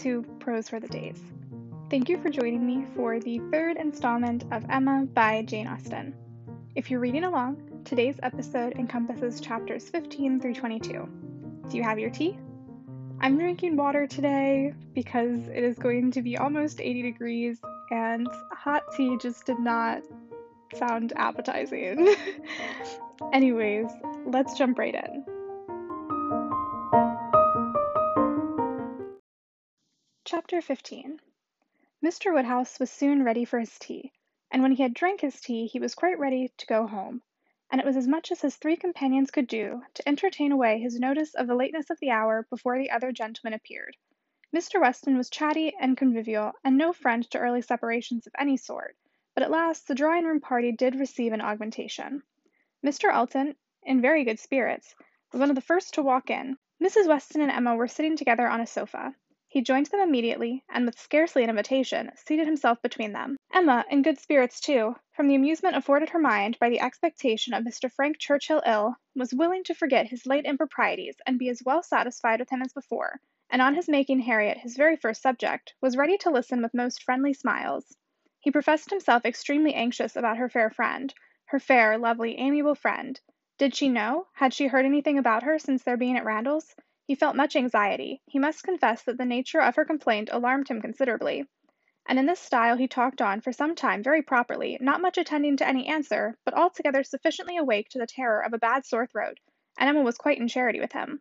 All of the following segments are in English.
to Prose for the Days. Thank you for joining me for the third installment of Emma by Jane Austen. If you're reading along, today's episode encompasses chapters 15 through 22. Do you have your tea? I'm drinking water today because it is going to be almost 80 degrees and hot tea just did not sound appetizing. Anyways, let's jump right in. Chapter 15 Mr. Woodhouse was soon ready for his tea, and when he had drank his tea he was quite ready to go home, and it was as much as his three companions could do to entertain away his notice of the lateness of the hour before the other gentlemen appeared. Mr. Weston was chatty and convivial, and no friend to early separations of any sort, but at last the drawing room party did receive an augmentation. Mr. Elton, in very good spirits, was one of the first to walk in. Mrs. Weston and Emma were sitting together on a sofa. He joined them immediately, and with scarcely an invitation, seated himself between them. Emma, in good spirits too, from the amusement afforded her mind by the expectation of Mr. Frank Churchill ill, was willing to forget his late improprieties and be as well satisfied with him as before, and on his making Harriet his very first subject, was ready to listen with most friendly smiles. He professed himself extremely anxious about her fair friend, her fair, lovely, amiable friend. Did she know? Had she heard anything about her since their being at Randalls? He felt much anxiety; he must confess that the nature of her complaint alarmed him considerably. And in this style he talked on for some time very properly, not much attending to any answer, but altogether sufficiently awake to the terror of a bad sore throat, and Emma was quite in charity with him.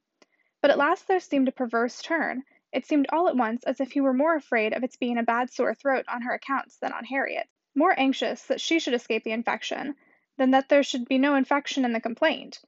But at last there seemed a perverse turn; it seemed all at once as if he were more afraid of its being a bad sore throat on her accounts than on Harriet, more anxious that she should escape the infection, than that there should be no infection in the complaint.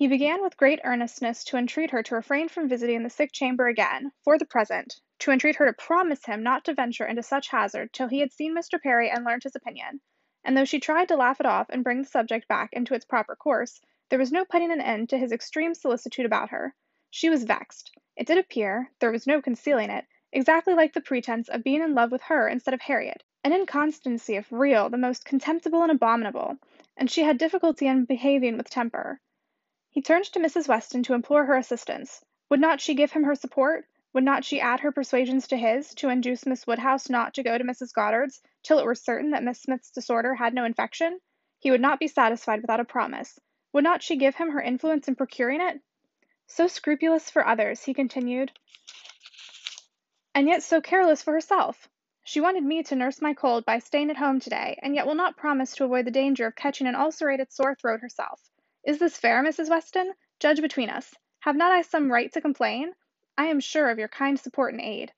He began with great earnestness to entreat her to refrain from visiting the sick chamber again, for the present, to entreat her to promise him not to venture into such hazard till he had seen Mr. Perry and learnt his opinion; and though she tried to laugh it off and bring the subject back into its proper course, there was no putting an end to his extreme solicitude about her. She was vexed. It did appear there was no concealing it exactly like the pretence of being in love with her instead of Harriet an inconstancy if real the most contemptible and abominable, and she had difficulty in behaving with temper. He turned to Mrs. Weston to implore her assistance. Would not she give him her support? Would not she add her persuasions to his, to induce Miss Woodhouse not to go to Mrs. Goddard's till it were certain that Miss Smith's disorder had no infection? He would not be satisfied without a promise. Would not she give him her influence in procuring it? So scrupulous for others, he continued, and yet so careless for herself. She wanted me to nurse my cold by staying at home today, and yet will not promise to avoid the danger of catching an ulcerated sore throat herself. Is this fair, Mrs. Weston? Judge between us. Have not I some right to complain? I am sure of your kind support and aid."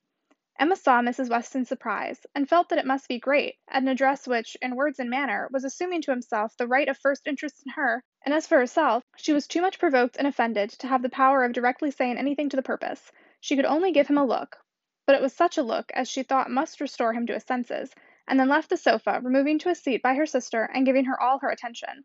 Emma saw Mrs. Weston's surprise, and felt that it must be great, at an address which, in words and manner, was assuming to himself the right of first interest in her, and as for herself, she was too much provoked and offended to have the power of directly saying anything to the purpose. She could only give him a look, but it was such a look as she thought must restore him to his senses, and then left the sofa, removing to a seat by her sister and giving her all her attention.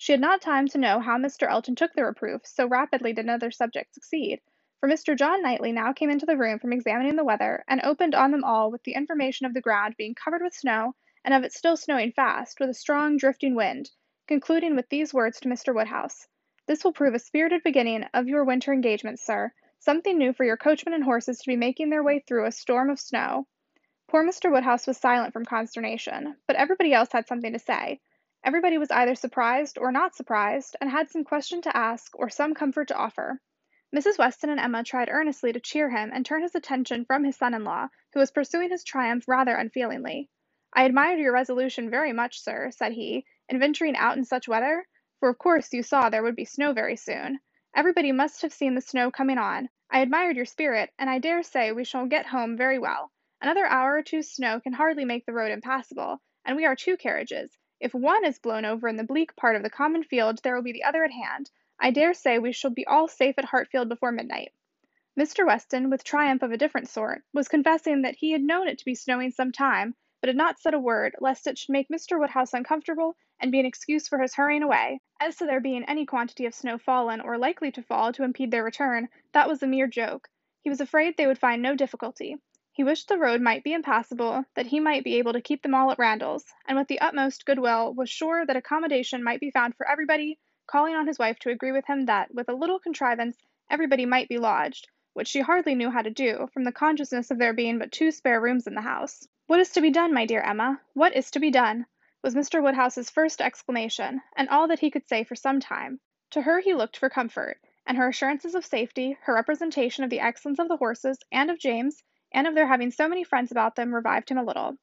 She had not time to know how Mr. Elton took the reproof, so rapidly did another subject succeed, for Mr. John Knightley now came into the room from examining the weather, and opened on them all with the information of the ground being covered with snow, and of it still snowing fast, with a strong drifting wind, concluding with these words to Mr. Woodhouse: "This will prove a spirited beginning of your winter engagements, sir; something new for your coachman and horses to be making their way through a storm of snow." Poor Mr. Woodhouse was silent from consternation, but everybody else had something to say. Everybody was either surprised or not surprised, and had some question to ask or some comfort to offer. Mrs. Weston and Emma tried earnestly to cheer him and turn his attention from his son in law, who was pursuing his triumph rather unfeelingly. "I admired your resolution very much, sir," said he, "in venturing out in such weather, for of course you saw there would be snow very soon. Everybody must have seen the snow coming on. I admired your spirit, and I dare say we shall get home very well. Another hour or two's snow can hardly make the road impassable, and we are two carriages. If one is blown over in the bleak part of the common field, there will be the other at hand. I dare say we shall be all safe at Hartfield before midnight." Mr. Weston, with triumph of a different sort, was confessing that he had known it to be snowing some time, but had not said a word, lest it should make Mr. Woodhouse uncomfortable and be an excuse for his hurrying away. As to there being any quantity of snow fallen or likely to fall to impede their return, that was a mere joke. He was afraid they would find no difficulty. He wished the road might be impassable, that he might be able to keep them all at Randalls, and with the utmost good will was sure that accommodation might be found for everybody, calling on his wife to agree with him that, with a little contrivance, everybody might be lodged, which she hardly knew how to do, from the consciousness of there being but two spare rooms in the house. "What is to be done, my dear Emma? What is to be done?" was Mr. Woodhouse's first exclamation, and all that he could say for some time. To her he looked for comfort, and her assurances of safety, her representation of the excellence of the horses and of James, and of their having so many friends about them, revived him a little.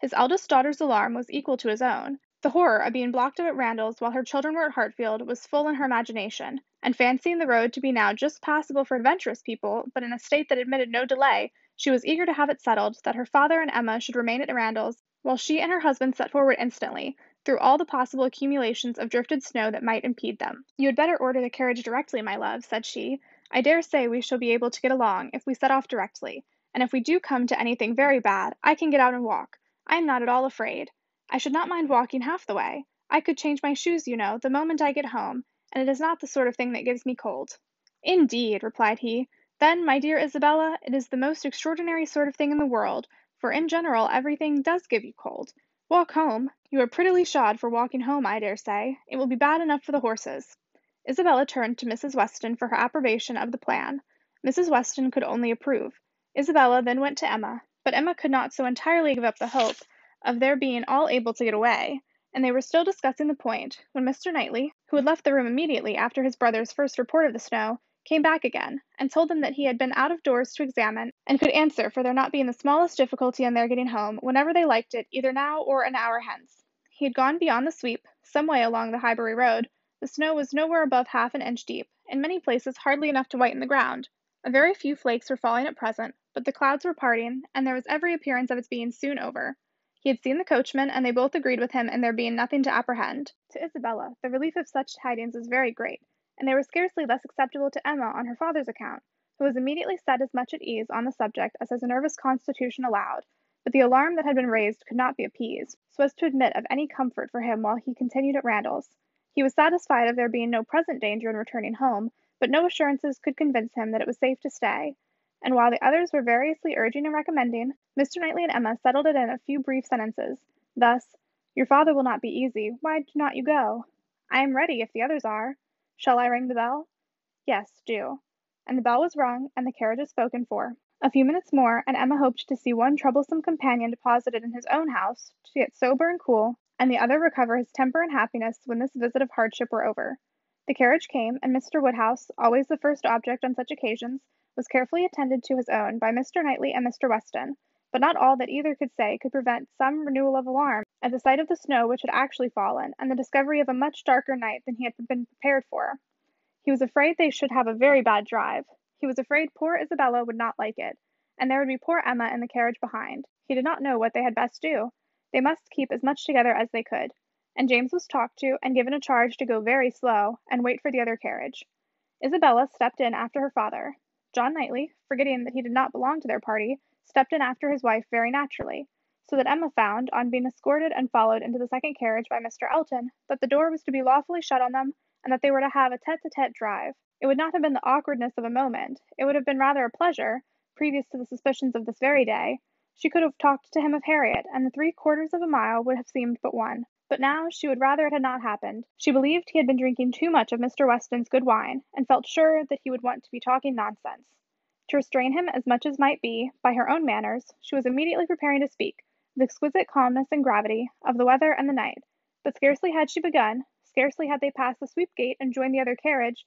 His eldest daughter's alarm was equal to his own. The horror of being blocked up at Randalls while her children were at Hartfield was full in her imagination, and fancying the road to be now just passable for adventurous people, but in a state that admitted no delay, she was eager to have it settled that her father and Emma should remain at Randalls, while she and her husband set forward instantly, through all the possible accumulations of drifted snow that might impede them. "You had better order the carriage directly, my love," said she. "I dare say we shall be able to get along, if we set off directly, and if we do come to anything very bad, I can get out and walk. I am not at all afraid. I should not mind walking half the way. I could change my shoes, you know, the moment I get home, and it is not the sort of thing that gives me cold." "Indeed!" replied he. "Then, my dear Isabella, it is the most extraordinary sort of thing in the world, for in general everything does give you cold. Walk home! You are prettily shod for walking home, I dare say. It will be bad enough for the horses." Isabella turned to Mrs. Weston for her approbation of the plan. Mrs. Weston could only approve. Isabella then went to Emma, but Emma could not so entirely give up the hope of their being all able to get away, and they were still discussing the point, when Mr. Knightley, who had left the room immediately after his brother's first report of the snow, came back again, and told them that he had been out of doors to examine, and could answer for there not being the smallest difficulty in their getting home whenever they liked it, either now or an hour hence. He had gone beyond the sweep, some way along the Highbury road. The snow was nowhere above half an inch deep, in many places hardly enough to whiten the ground. A very few flakes were falling at present, but the clouds were parting, and there was every appearance of its being soon over. He had seen the coachman, and they both agreed with him in there being nothing to apprehend. To Isabella, the relief of such tidings was very great, and they were scarcely less acceptable to Emma on her father's account, who was immediately set as much at ease on the subject as his nervous constitution allowed, but the alarm that had been raised could not be appeased, so as to admit of any comfort for him while he continued at Randalls. He was satisfied of there being no present danger in returning home, but no assurances could convince him that it was safe to stay, and while the others were variously urging and recommending, Mr. Knightley and Emma settled it in a few brief sentences, thus: "Your father will not be easy. Why do not you go?" "I am ready, if the others are." "Shall I ring the bell?" "Yes, do." And the bell was rung, and the carriage spoken for. A few minutes more, and Emma hoped to see one troublesome companion deposited in his own house, to get sober and cool, and the other recover his temper and happiness when this visit of hardship were over. The carriage came, and Mr. Woodhouse, always the first object on such occasions was carefully attended to his own by Mr. Knightley and Mr. Weston, but not all that either could say could prevent some renewal of alarm at the sight of the snow which had actually fallen, and the discovery of a much darker night than he had been prepared for. He was afraid they should have a very bad drive. He was afraid poor Isabella would not like it, and there would be poor Emma in the carriage behind. He did not know what they had best do. They must keep as much together as they could. And James was talked to, and given a charge to go very slow, and wait for the other carriage. Isabella stepped in after her father. John Knightley, forgetting that he did not belong to their party, stepped in after his wife very naturally, so that Emma found, on being escorted and followed into the second carriage by Mr. Elton, that the door was to be lawfully shut on them, and that they were to have a tete a tete drive. It would not have been the awkwardness of a moment, it would have been rather a pleasure, previous to the suspicions of this very day. She could have talked to him of Harriet, and the three quarters of a mile would have seemed but one. But now she would rather it had not happened. She believed he had been drinking too much of Mr. Weston's good wine, and felt sure that he would want to be talking nonsense. To restrain him as much as might be, by her own manners, she was immediately preparing to speak, with exquisite calmness and gravity, of the weather and the night. But scarcely had she begun, scarcely had they passed the sweep gate and joined the other carriage,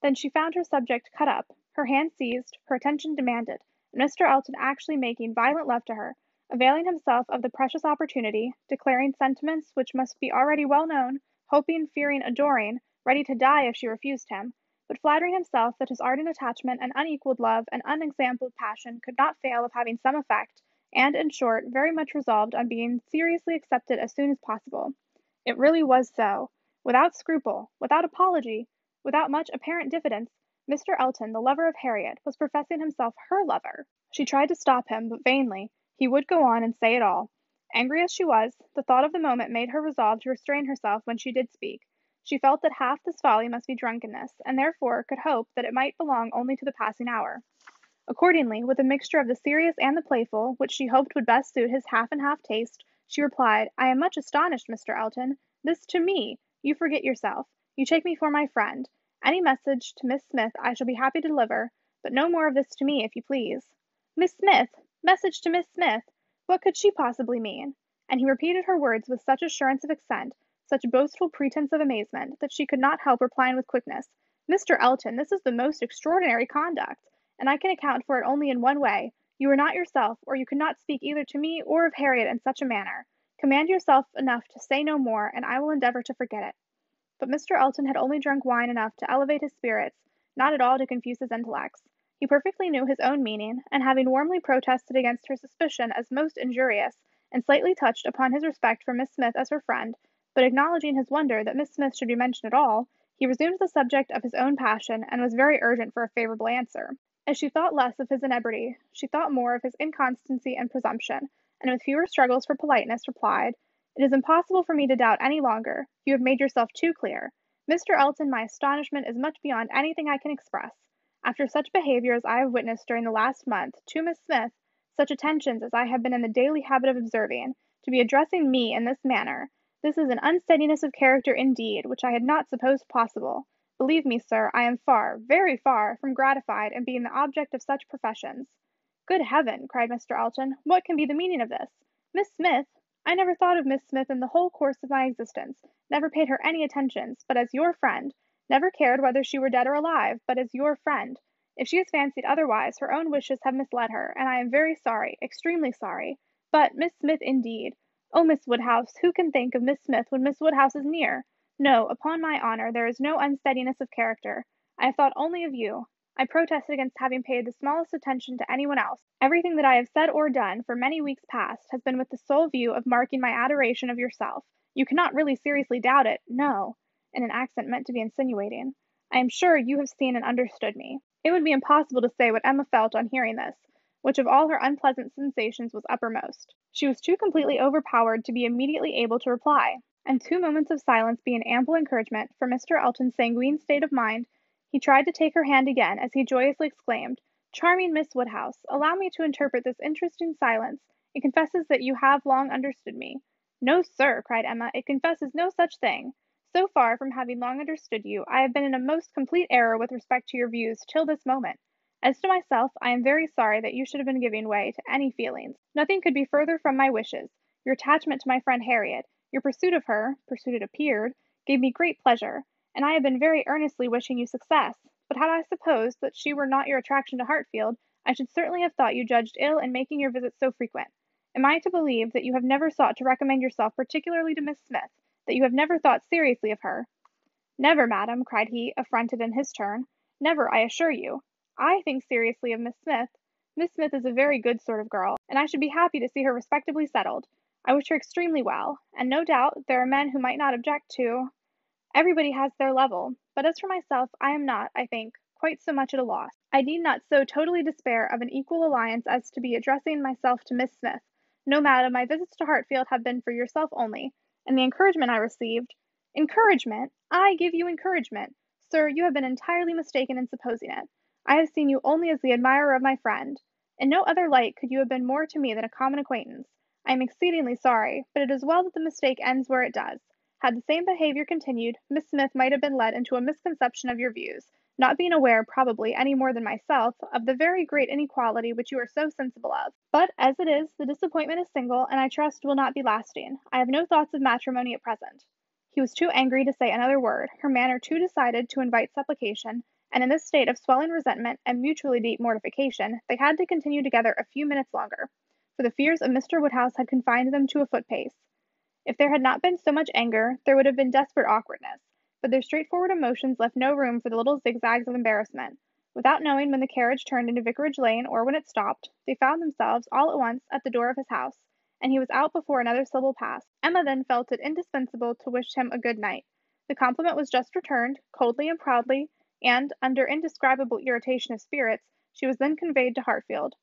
than she found her subject cut up, her hand seized, her attention demanded, and Mr. Elton actually making violent love to her availing himself of the precious opportunity, declaring sentiments which must be already well known, hoping, fearing, adoring, ready to die if she refused him, but flattering himself that his ardent attachment and unequalled love and unexampled passion could not fail of having some effect, and, in short, very much resolved on being seriously accepted as soon as possible. It really was so. Without scruple, without apology, without much apparent diffidence, Mr. Elton, the lover of Harriet, was professing himself her lover. She tried to stop him, but vainly. He would go on and say it all. Angry as she was, the thought of the moment made her resolve to restrain herself when she did speak. She felt that half this folly must be drunkenness, and therefore could hope that it might belong only to the passing hour. Accordingly, with a mixture of the serious and the playful, which she hoped would best suit his half and half taste, she replied, I am much astonished, Mr. Elton. This to me! You forget yourself. You take me for my friend. Any message to Miss Smith I shall be happy to deliver, But no more of this to me, if you please. Miss Smith! Message to Miss Smith! What could she possibly mean? And he repeated her words with such assurance of accent, such boastful pretence of amazement, that she could not help replying with quickness, Mr. Elton, this is the most extraordinary conduct, and I can account for it only in one way. You are not yourself, or you could not speak either to me or of Harriet in such a manner. Command yourself enough to say no more, and I will endeavor to forget it. But Mr. Elton had only drunk wine enough to elevate his spirits, not at all to confuse his intellects. He perfectly knew his own meaning, and having warmly protested against her suspicion as most injurious, and slightly touched upon his respect for Miss Smith as her friend, but acknowledging his wonder that Miss Smith should be mentioned at all, he resumed the subject of his own passion, and was very urgent for a favorable answer. As she thought less of his inebriety, she thought more of his inconstancy and presumption, and with fewer struggles for politeness, replied, It is impossible for me to doubt any longer. You have made yourself too clear. Mr. Elton, my astonishment is much beyond anything I can express. After such behaviour as I have witnessed during the last month to Miss Smith, such attentions as I have been in the daily habit of observing, to be addressing me in this manner, this is an unsteadiness of character indeed, which I had not supposed possible. Believe me, sir, I am far, very far, from gratified in being the object of such professions. Good heaven! cried Mr. Elton, what can be the meaning of this? Miss Smith! I never thought of Miss Smith in the whole course of my existence, never paid her any attentions, but as your friend, never cared whether she were dead or alive, but as your friend. If she has fancied otherwise, her own wishes have misled her, and I am very sorry, extremely sorry. But Miss Smith, indeed! Oh, Miss Woodhouse, who can think of Miss Smith when Miss Woodhouse is near? No, upon my honour, there is no unsteadiness of character. I have thought only of you. I protest against having paid the smallest attention to anyone else. Everything that I have said or done for many weeks past has been with the sole view of marking my adoration of yourself. You cannot really seriously doubt it, no, in an accent meant to be insinuating. I am sure you have seen and understood me. It would be impossible to say what Emma felt on hearing this, which of all her unpleasant sensations was uppermost. She was too completely overpowered to be immediately able to reply, and two moments of silence being ample encouragement for Mr. Elton's sanguine state of mind, he tried to take her hand again as he joyously exclaimed, Charming Miss Woodhouse, allow me to interpret this interesting silence. It confesses that you have long understood me. No, sir, cried Emma, it confesses no such thing. So far from having long understood you, I have been in a most complete error with respect to your views till this moment. As to myself, I am very sorry that you should have been giving way to any feelings. Nothing could be further from my wishes. Your attachment to my friend Harriet, your pursuit of her, pursuit it appeared, gave me great pleasure, and I have been very earnestly wishing you success. But had I supposed that she were not your attraction to Hartfield, I should certainly have thought you judged ill in making your visits so frequent. Am I to believe that you have never sought to recommend yourself particularly to Miss Smith? That you have never thought seriously of her. Never, madam, cried he, affronted in his turn. Never, I assure you. I think seriously of Miss Smith. Miss Smith is a very good sort of girl, and I should be happy to see her respectably settled. I wish her extremely well, and no doubt there are men who might not object to. Everybody has their level, but as for myself, I am not, I think, quite so much at a loss. I need not so totally despair of an equal alliance as to be addressing myself to Miss Smith. No, madam, my visits to Hartfield have been for yourself only, and the encouragement I received encouragement! I give you encouragement! Sir, you have been entirely mistaken in supposing it. I have seen you only as the admirer of my friend. In no other light could you have been more to me than a common acquaintance. I am exceedingly sorry, but it is well that the mistake ends where it does. Had the same behavior continued, Miss Smith might have been led into a misconception of your views, not being aware, probably, any more than myself, of the very great inequality which you are so sensible of. But as it is, the disappointment is single, and I trust will not be lasting. I have no thoughts of matrimony at present. He was too angry to say another word, her manner too decided to invite supplication, and in this state of swelling resentment and mutually deep mortification, they had to continue together a few minutes longer, for the fears of Mr. Woodhouse had confined them to a foot pace. If there had not been so much anger, there would have been desperate awkwardness but their straightforward emotions left no room for the little zigzags of embarrassment. Without knowing when the carriage turned into Vicarage Lane or when it stopped, they found themselves all at once at the door of his house, and he was out before another syllable passed. Emma then felt it indispensable to wish him a good night. The compliment was just returned, coldly and proudly, and, under indescribable irritation of spirits, she was then conveyed to Hartfield.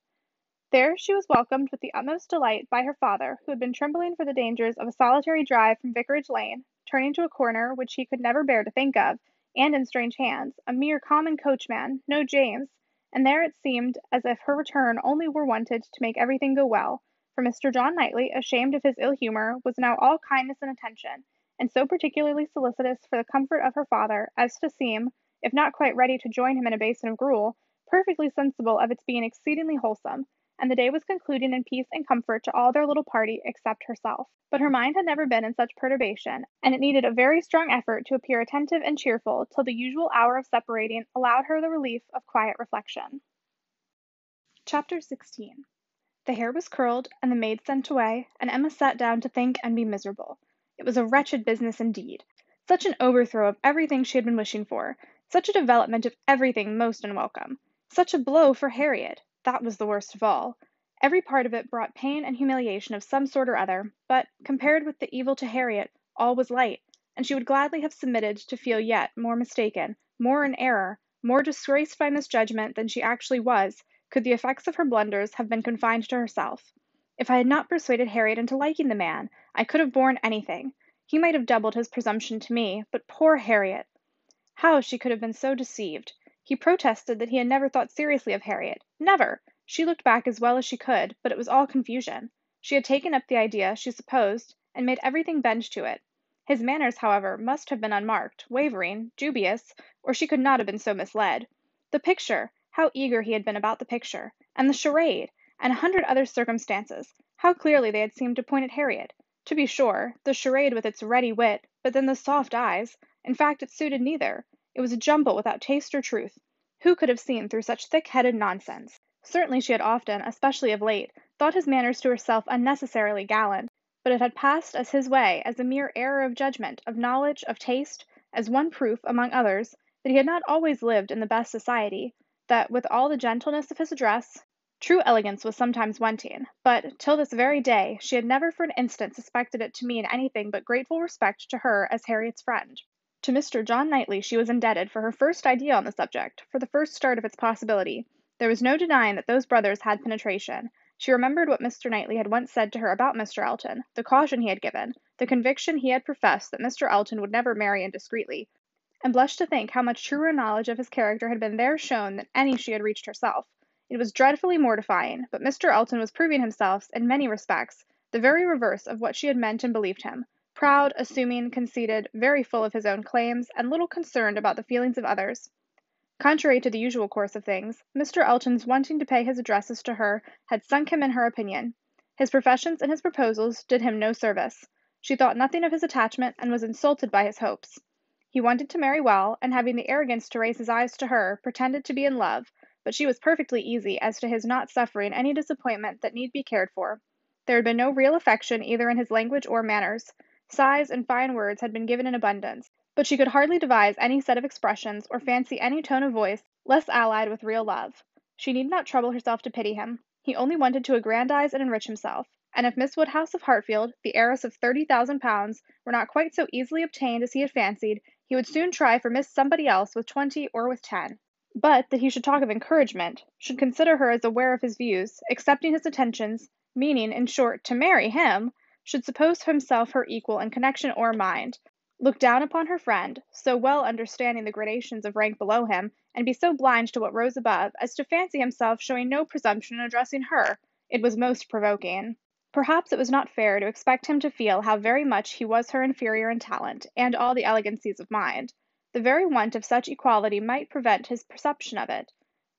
There she was welcomed with the utmost delight by her father, who had been trembling for the dangers of a solitary drive from Vicarage Lane, turning to a corner which he could never bear to think of, and in strange hands, a mere common coachman, no James, and there it seemed as if her return only were wanted to make everything go well, for Mr. John Knightley, ashamed of his ill humour, was now all kindness and attention, and so particularly solicitous for the comfort of her father as to seem, if not quite ready to join him in a basin of gruel, perfectly sensible of its being exceedingly wholesome, and the day was concluding in peace and comfort to all their little party except herself. But her mind had never been in such perturbation, and it needed a very strong effort to appear attentive and cheerful till the usual hour of separating allowed her the relief of quiet reflection. Chapter 16 The hair was curled, and the maid sent away, and Emma sat down to think and be miserable. It was a wretched business indeed. Such an overthrow of everything she had been wishing for, such a development of everything most unwelcome, such a blow for Harriet, that was the worst of all. Every part of it brought pain and humiliation of some sort or other, but, compared with the evil to Harriet, all was light, and she would gladly have submitted to feel yet more mistaken, more in error, more disgraced by misjudgment than she actually was, could the effects of her blunders have been confined to herself. If I had not persuaded Harriet into liking the man, I could have borne anything. He might have doubled his presumption to me, but poor Harriet! How she could have been so deceived! He protested that he had never thought seriously of Harriet. Never! She looked back as well as she could, but it was all confusion. She had taken up the idea, she supposed, and made everything bend to it. His manners, however, must have been unmarked, wavering, dubious, or she could not have been so misled. The picture! How eager he had been about the picture! And the charade! And a hundred other circumstances! How clearly they had seemed to point at Harriet! To be sure, the charade with its ready wit, but then the soft eyes! In fact, it suited neither. It was a jumble without taste or truth. Who could have seen through such thick headed nonsense? Certainly she had often, especially of late, thought his manners to herself unnecessarily gallant, but it had passed as his way as a mere error of judgment, of knowledge, of taste, as one proof, among others, that he had not always lived in the best society, that with all the gentleness of his address, true elegance was sometimes wanting, but, till this very day, she had never for an instant suspected it to mean anything but grateful respect to her as Harriet's friend. To Mr. John Knightley she was indebted for her first idea on the subject, for the first start of its possibility. There was no denying that those brothers had penetration. She remembered what Mr. Knightley had once said to her about Mr. Elton, the caution he had given, the conviction he had professed that Mr. Elton would never marry indiscreetly, and blushed to think how much truer knowledge of his character had been there shown than any she had reached herself. It was dreadfully mortifying, but Mr. Elton was proving himself, in many respects, the very reverse of what she had meant and believed him proud, assuming, conceited, very full of his own claims, and little concerned about the feelings of others. Contrary to the usual course of things, Mr. Elton's wanting to pay his addresses to her had sunk him in her opinion. His professions and his proposals did him no service. She thought nothing of his attachment, and was insulted by his hopes. He wanted to marry well, and having the arrogance to raise his eyes to her, pretended to be in love, but she was perfectly easy as to his not suffering any disappointment that need be cared for. There had been no real affection either in his language or manners. Sighs and fine words had been given in abundance, but she could hardly devise any set of expressions, or fancy any tone of voice, less allied with real love. She need not trouble herself to pity him. He only wanted to aggrandize and enrich himself, and if Miss Woodhouse of Hartfield, the heiress of thirty thousand pounds, were not quite so easily obtained as he had fancied, he would soon try for Miss Somebody else with twenty or with ten. But that he should talk of encouragement, should consider her as aware of his views, accepting his attentions, meaning, in short, to marry him, should suppose himself her equal in connection or mind, look down upon her friend, so well understanding the gradations of rank below him, and be so blind to what rose above, as to fancy himself showing no presumption in addressing her, it was most provoking. Perhaps it was not fair to expect him to feel how very much he was her inferior in talent, and all the elegancies of mind. The very want of such equality might prevent his perception of it.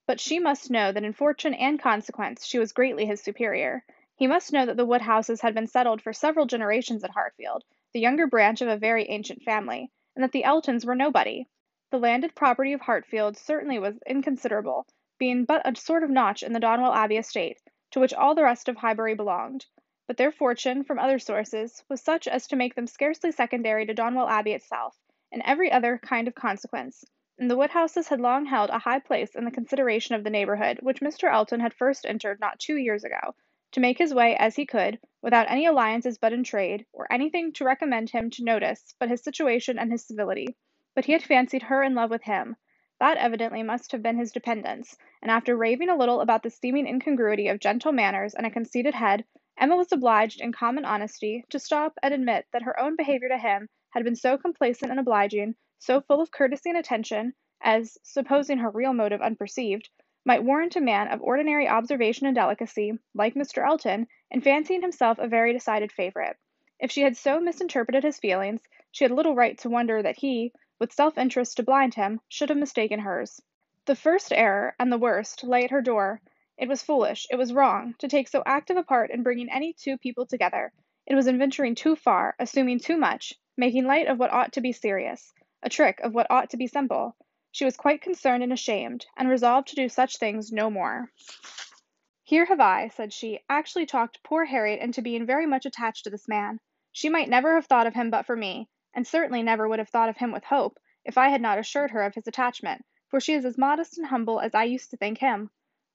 But she must know that in fortune and consequence she was greatly his superior. He must know that the Woodhouses had been settled for several generations at Hartfield, the younger branch of a very ancient family, and that the Eltons were nobody. The landed property of Hartfield certainly was inconsiderable, being but a sort of notch in the Donwell Abbey estate, to which all the rest of Highbury belonged; but their fortune, from other sources, was such as to make them scarcely secondary to Donwell Abbey itself, in every other kind of consequence, and the Woodhouses had long held a high place in the consideration of the neighbourhood which Mr. Elton had first entered not two years ago to make his way as he could, without any alliances but in trade, or anything to recommend him to notice but his situation and his civility. But he had fancied her in love with him. That evidently must have been his dependence, and after raving a little about the seeming incongruity of gentle manners and a conceited head, Emma was obliged in common honesty to stop and admit that her own behaviour to him had been so complacent and obliging, so full of courtesy and attention, as, supposing her real motive unperceived, might warrant a man of ordinary observation and delicacy, like Mr. Elton, in fancying himself a very decided favourite. If she had so misinterpreted his feelings, she had little right to wonder that he, with self interest to blind him, should have mistaken hers. The first error, and the worst, lay at her door. It was foolish, it was wrong, to take so active a part in bringing any two people together. It was in venturing too far, assuming too much, making light of what ought to be serious, a trick of what ought to be simple. She was quite concerned and ashamed, and resolved to do such things no more. Here have I, said she, actually talked poor Harriet into being very much attached to this man. She might never have thought of him but for me, and certainly never would have thought of him with hope, if I had not assured her of his attachment, for she is as modest and humble as I used to think him.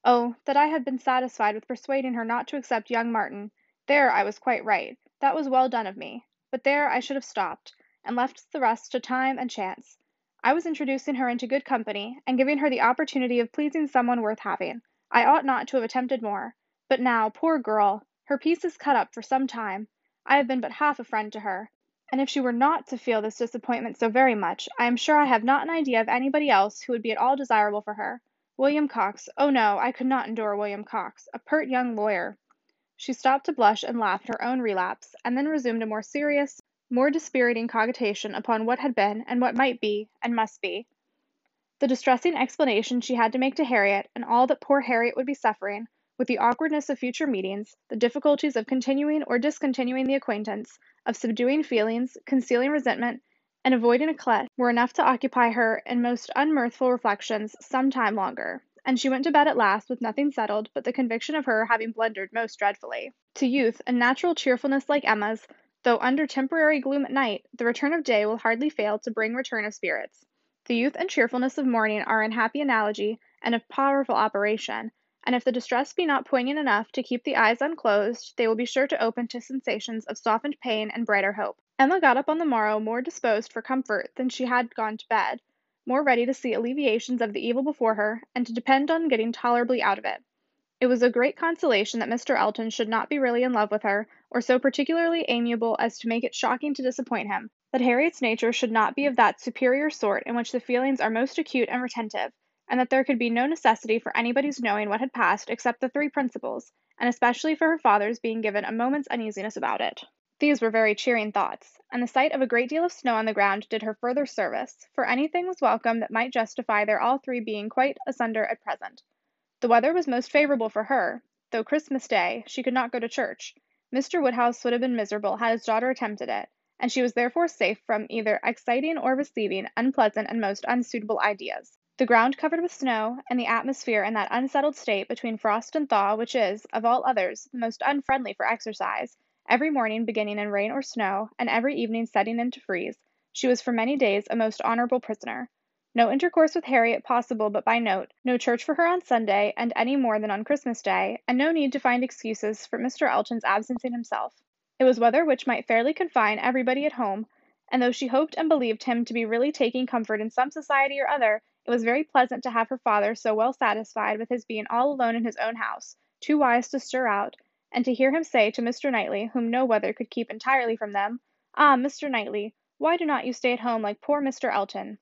Oh, that I had been satisfied with persuading her not to accept young Martin! There I was quite right. That was well done of me. But there I should have stopped, and left the rest to time and chance. I was introducing her into good company, and giving her the opportunity of pleasing some one worth having. I ought not to have attempted more. But now, poor girl! her peace is cut up for some time. I have been but half a friend to her. And if she were not to feel this disappointment so very much, I am sure I have not an idea of anybody else who would be at all desirable for her. William Cox oh no, I could not endure William Cox a pert young lawyer. She stopped to blush and laugh at her own relapse, and then resumed a more serious, more dispiriting cogitation upon what had been, and what might be, and must be. The distressing explanation she had to make to Harriet, and all that poor Harriet would be suffering, with the awkwardness of future meetings, the difficulties of continuing or discontinuing the acquaintance, of subduing feelings, concealing resentment, and avoiding a éclat, were enough to occupy her in most unmirthful reflections some time longer, and she went to bed at last with nothing settled but the conviction of her having blundered most dreadfully. To youth a natural cheerfulness like Emma's, though under temporary gloom at night, the return of day will hardly fail to bring return of spirits. The youth and cheerfulness of morning are in happy analogy and of powerful operation, and if the distress be not poignant enough to keep the eyes unclosed, they will be sure to open to sensations of softened pain and brighter hope. Emma got up on the morrow more disposed for comfort than she had gone to bed, more ready to see alleviations of the evil before her, and to depend on getting tolerably out of it. It was a great consolation that Mr. Elton should not be really in love with her, or so particularly amiable as to make it shocking to disappoint him that Harriet's nature should not be of that superior sort in which the feelings are most acute and retentive, and that there could be no necessity for anybody's knowing what had passed except the three principals, and especially for her father's being given a moment's uneasiness about it. These were very cheering thoughts, and the sight of a great deal of snow on the ground did her further service, for anything was welcome that might justify their all three being quite asunder at present. The weather was most favorable for her, though Christmas Day she could not go to church. Mr. Woodhouse would have been miserable had his daughter attempted it, and she was therefore safe from either exciting or receiving unpleasant and most unsuitable ideas. The ground covered with snow, and the atmosphere in that unsettled state between frost and thaw which is, of all others, the most unfriendly for exercise, every morning beginning in rain or snow, and every evening setting in to freeze, she was for many days a most honorable prisoner. No intercourse with Harriet possible but by note, no church for her on Sunday, and any more than on Christmas Day, and no need to find excuses for Mr. Elton's absence in himself. It was weather which might fairly confine everybody at home, and though she hoped and believed him to be really taking comfort in some society or other, it was very pleasant to have her father so well satisfied with his being all alone in his own house, too wise to stir out, and to hear him say to Mr. Knightley, whom no weather could keep entirely from them, "Ah, Mr. Knightley, why do not you stay at home like poor Mr. Elton?"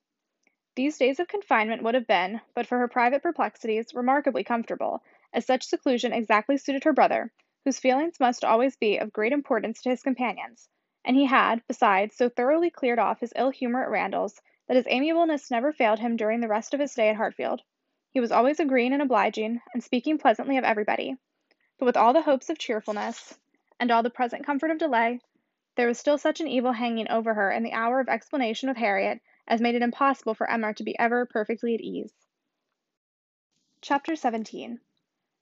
These days of confinement would have been, but for her private perplexities, remarkably comfortable, as such seclusion exactly suited her brother whose feelings must always be of great importance to his companions, and he had, besides, so thoroughly cleared off his ill humour at Randalls, that his amiableness never failed him during the rest of his stay at Hartfield. He was always agreeing and obliging, and speaking pleasantly of everybody. But with all the hopes of cheerfulness, and all the present comfort of delay, there was still such an evil hanging over her in the hour of explanation with Harriet as made it impossible for Emma to be ever perfectly at ease. Chapter 17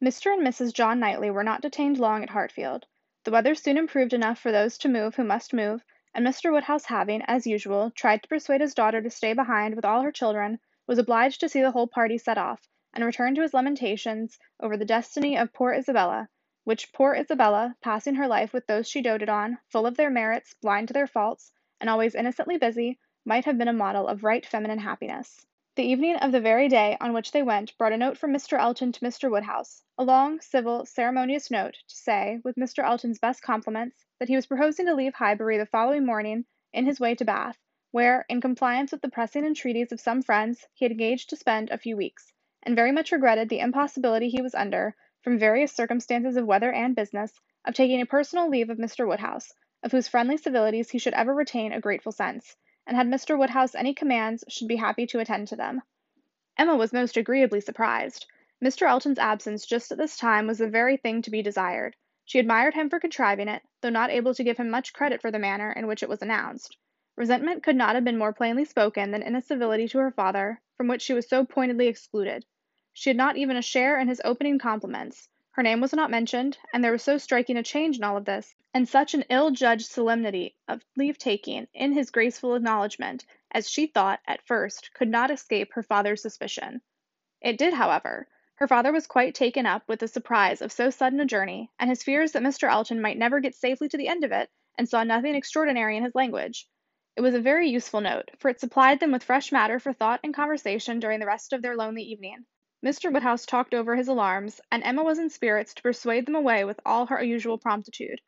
Mr. and Mrs. John Knightley were not detained long at Hartfield. The weather soon improved enough for those to move who must move, and Mr. Woodhouse having, as usual, tried to persuade his daughter to stay behind with all her children, was obliged to see the whole party set off, and return to his lamentations over the destiny of poor Isabella, which poor Isabella, passing her life with those she doted on, full of their merits, blind to their faults, and always innocently busy, might have been a model of right feminine happiness. The evening of the very day on which they went brought a note from Mr. Elton to Mr. Woodhouse, a long, civil, ceremonious note, to say, with Mr. Elton's best compliments, that he was proposing to leave Highbury the following morning in his way to Bath, where, in compliance with the pressing entreaties of some friends, he had engaged to spend a few weeks, and very much regretted the impossibility he was under, from various circumstances of weather and business, of taking a personal leave of Mr. Woodhouse, of whose friendly civilities he should ever retain a grateful sense and had Mr. Woodhouse any commands, should be happy to attend to them. Emma was most agreeably surprised. Mr. Elton's absence just at this time was the very thing to be desired. She admired him for contriving it, though not able to give him much credit for the manner in which it was announced. Resentment could not have been more plainly spoken than in a civility to her father, from which she was so pointedly excluded. She had not even a share in his opening compliments. Her name was not mentioned, and there was so striking a change in all of this, and such an ill judged solemnity of leave taking in his graceful acknowledgment, as she thought, at first, could not escape her father's suspicion. It did, however. Her father was quite taken up with the surprise of so sudden a journey, and his fears that Mr. Elton might never get safely to the end of it, and saw nothing extraordinary in his language. It was a very useful note, for it supplied them with fresh matter for thought and conversation during the rest of their lonely evening. Mr. Woodhouse talked over his alarms, and Emma was in spirits to persuade them away with all her usual promptitude.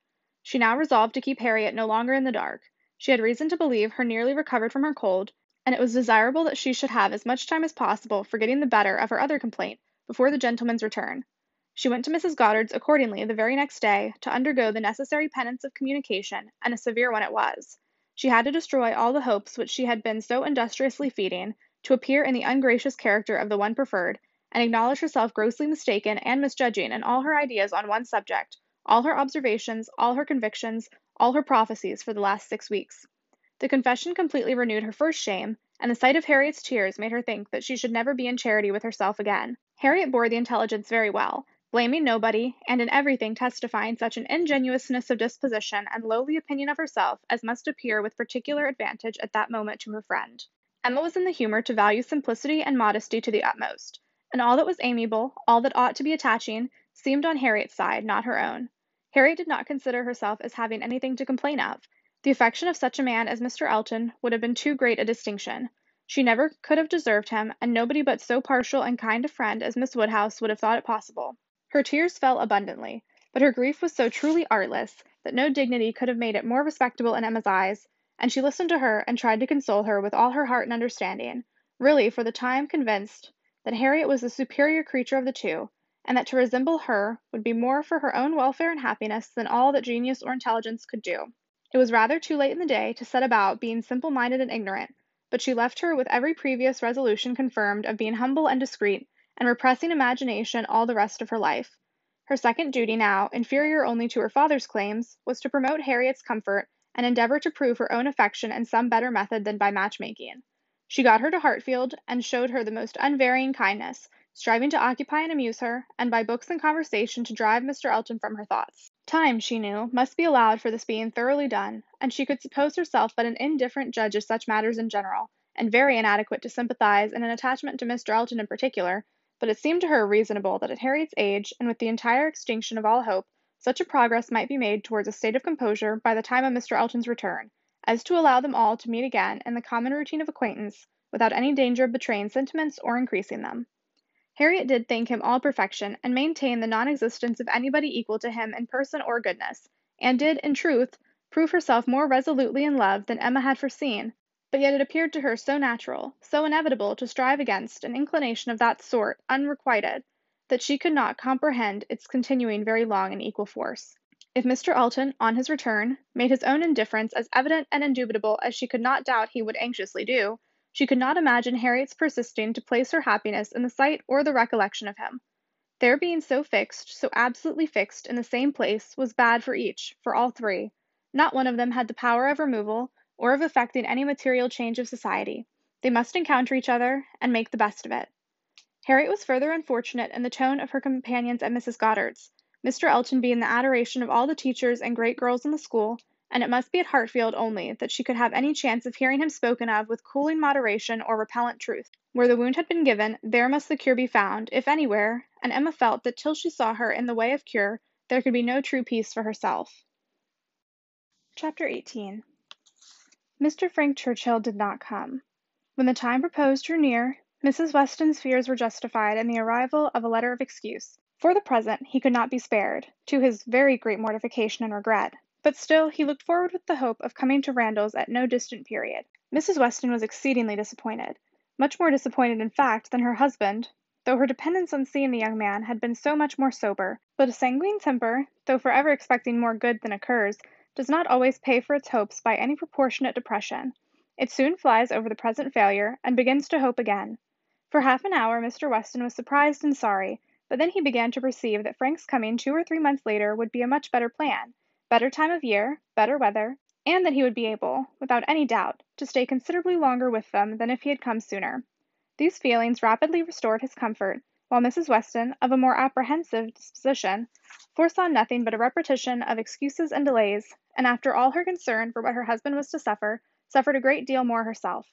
She now resolved to keep Harriet no longer in the dark. She had reason to believe her nearly recovered from her cold, and it was desirable that she should have as much time as possible for getting the better of her other complaint before the gentleman's return. She went to Mrs. Goddard's accordingly the very next day to undergo the necessary penance of communication, and a severe one it was. She had to destroy all the hopes which she had been so industriously feeding, to appear in the ungracious character of the one preferred, and acknowledge herself grossly mistaken and misjudging in all her ideas on one subject, all her observations, all her convictions, all her prophecies for the last six weeks. The confession completely renewed her first shame, and the sight of Harriet's tears made her think that she should never be in charity with herself again. Harriet bore the intelligence very well, blaming nobody, and in everything testifying such an ingenuousness of disposition and lowly opinion of herself as must appear with particular advantage at that moment to her friend. Emma was in the humor to value simplicity and modesty to the utmost, and all that was amiable, all that ought to be attaching, seemed on Harriet's side, not her own. Harriet did not consider herself as having anything to complain of. The affection of such a man as Mr. Elton would have been too great a distinction. She never could have deserved him, and nobody but so partial and kind a friend as Miss Woodhouse would have thought it possible. Her tears fell abundantly, but her grief was so truly artless that no dignity could have made it more respectable in Emma's eyes, and she listened to her and tried to console her with all her heart and understanding, really for the time convinced that Harriet was the superior creature of the two, and that to resemble her would be more for her own welfare and happiness than all that genius or intelligence could do. It was rather too late in the day to set about being simple minded and ignorant, but she left her with every previous resolution confirmed of being humble and discreet, and repressing imagination all the rest of her life. Her second duty now, inferior only to her father's claims, was to promote Harriet's comfort and endeavor to prove her own affection in some better method than by matchmaking. She got her to Hartfield, and showed her the most unvarying kindness, striving to occupy and amuse her, and by books and conversation to drive Mr. Elton from her thoughts. Time, she knew, must be allowed for this being thoroughly done, and she could suppose herself but an indifferent judge of such matters in general, and very inadequate to sympathize in an attachment to Mr. Elton in particular, but it seemed to her reasonable that at Harriet's age, and with the entire extinction of all hope, such a progress might be made towards a state of composure by the time of Mr. Elton's return, as to allow them all to meet again in the common routine of acquaintance, without any danger of betraying sentiments or increasing them. Harriet did think him all perfection, and maintained the non existence of anybody equal to him in person or goodness, and did, in truth, prove herself more resolutely in love than Emma had foreseen, but yet it appeared to her so natural, so inevitable to strive against an inclination of that sort unrequited, that she could not comprehend its continuing very long in equal force. If Mr. Elton, on his return, made his own indifference as evident and indubitable as she could not doubt he would anxiously do, she could not imagine Harriet's persisting to place her happiness in the sight or the recollection of him. Their being so fixed, so absolutely fixed, in the same place, was bad for each, for all three. Not one of them had the power of removal, or of effecting any material change of society. They must encounter each other, and make the best of it. Harriet was further unfortunate in the tone of her companions at Mrs. Goddard's, Mr. Elton being the adoration of all the teachers and great girls in the school, and it must be at Hartfield only that she could have any chance of hearing him spoken of with cooling moderation or repellent truth. Where the wound had been given, there must the cure be found, if anywhere, and Emma felt that till she saw her in the way of cure, there could be no true peace for herself. Chapter 18 Mr. Frank Churchill did not come. When the time proposed drew near, Mrs. Weston's fears were justified in the arrival of a letter of excuse. For the present he could not be spared, to his very great mortification and regret, but still he looked forward with the hope of coming to Randalls at no distant period. Mrs. Weston was exceedingly disappointed, much more disappointed in fact than her husband, though her dependence on seeing the young man had been so much more sober; but a sanguine temper, though forever expecting more good than occurs does not always pay for its hopes by any proportionate depression. It soon flies over the present failure, and begins to hope again. For half an hour Mr. Weston was surprised and sorry, but then he began to perceive that Frank's coming two or three months later would be a much better plan, better time of year, better weather, and that he would be able, without any doubt, to stay considerably longer with them than if he had come sooner. These feelings rapidly restored his comfort, while Mrs. Weston, of a more apprehensive disposition, foresaw nothing but a repetition of excuses and delays, and after all her concern for what her husband was to suffer, suffered a great deal more herself.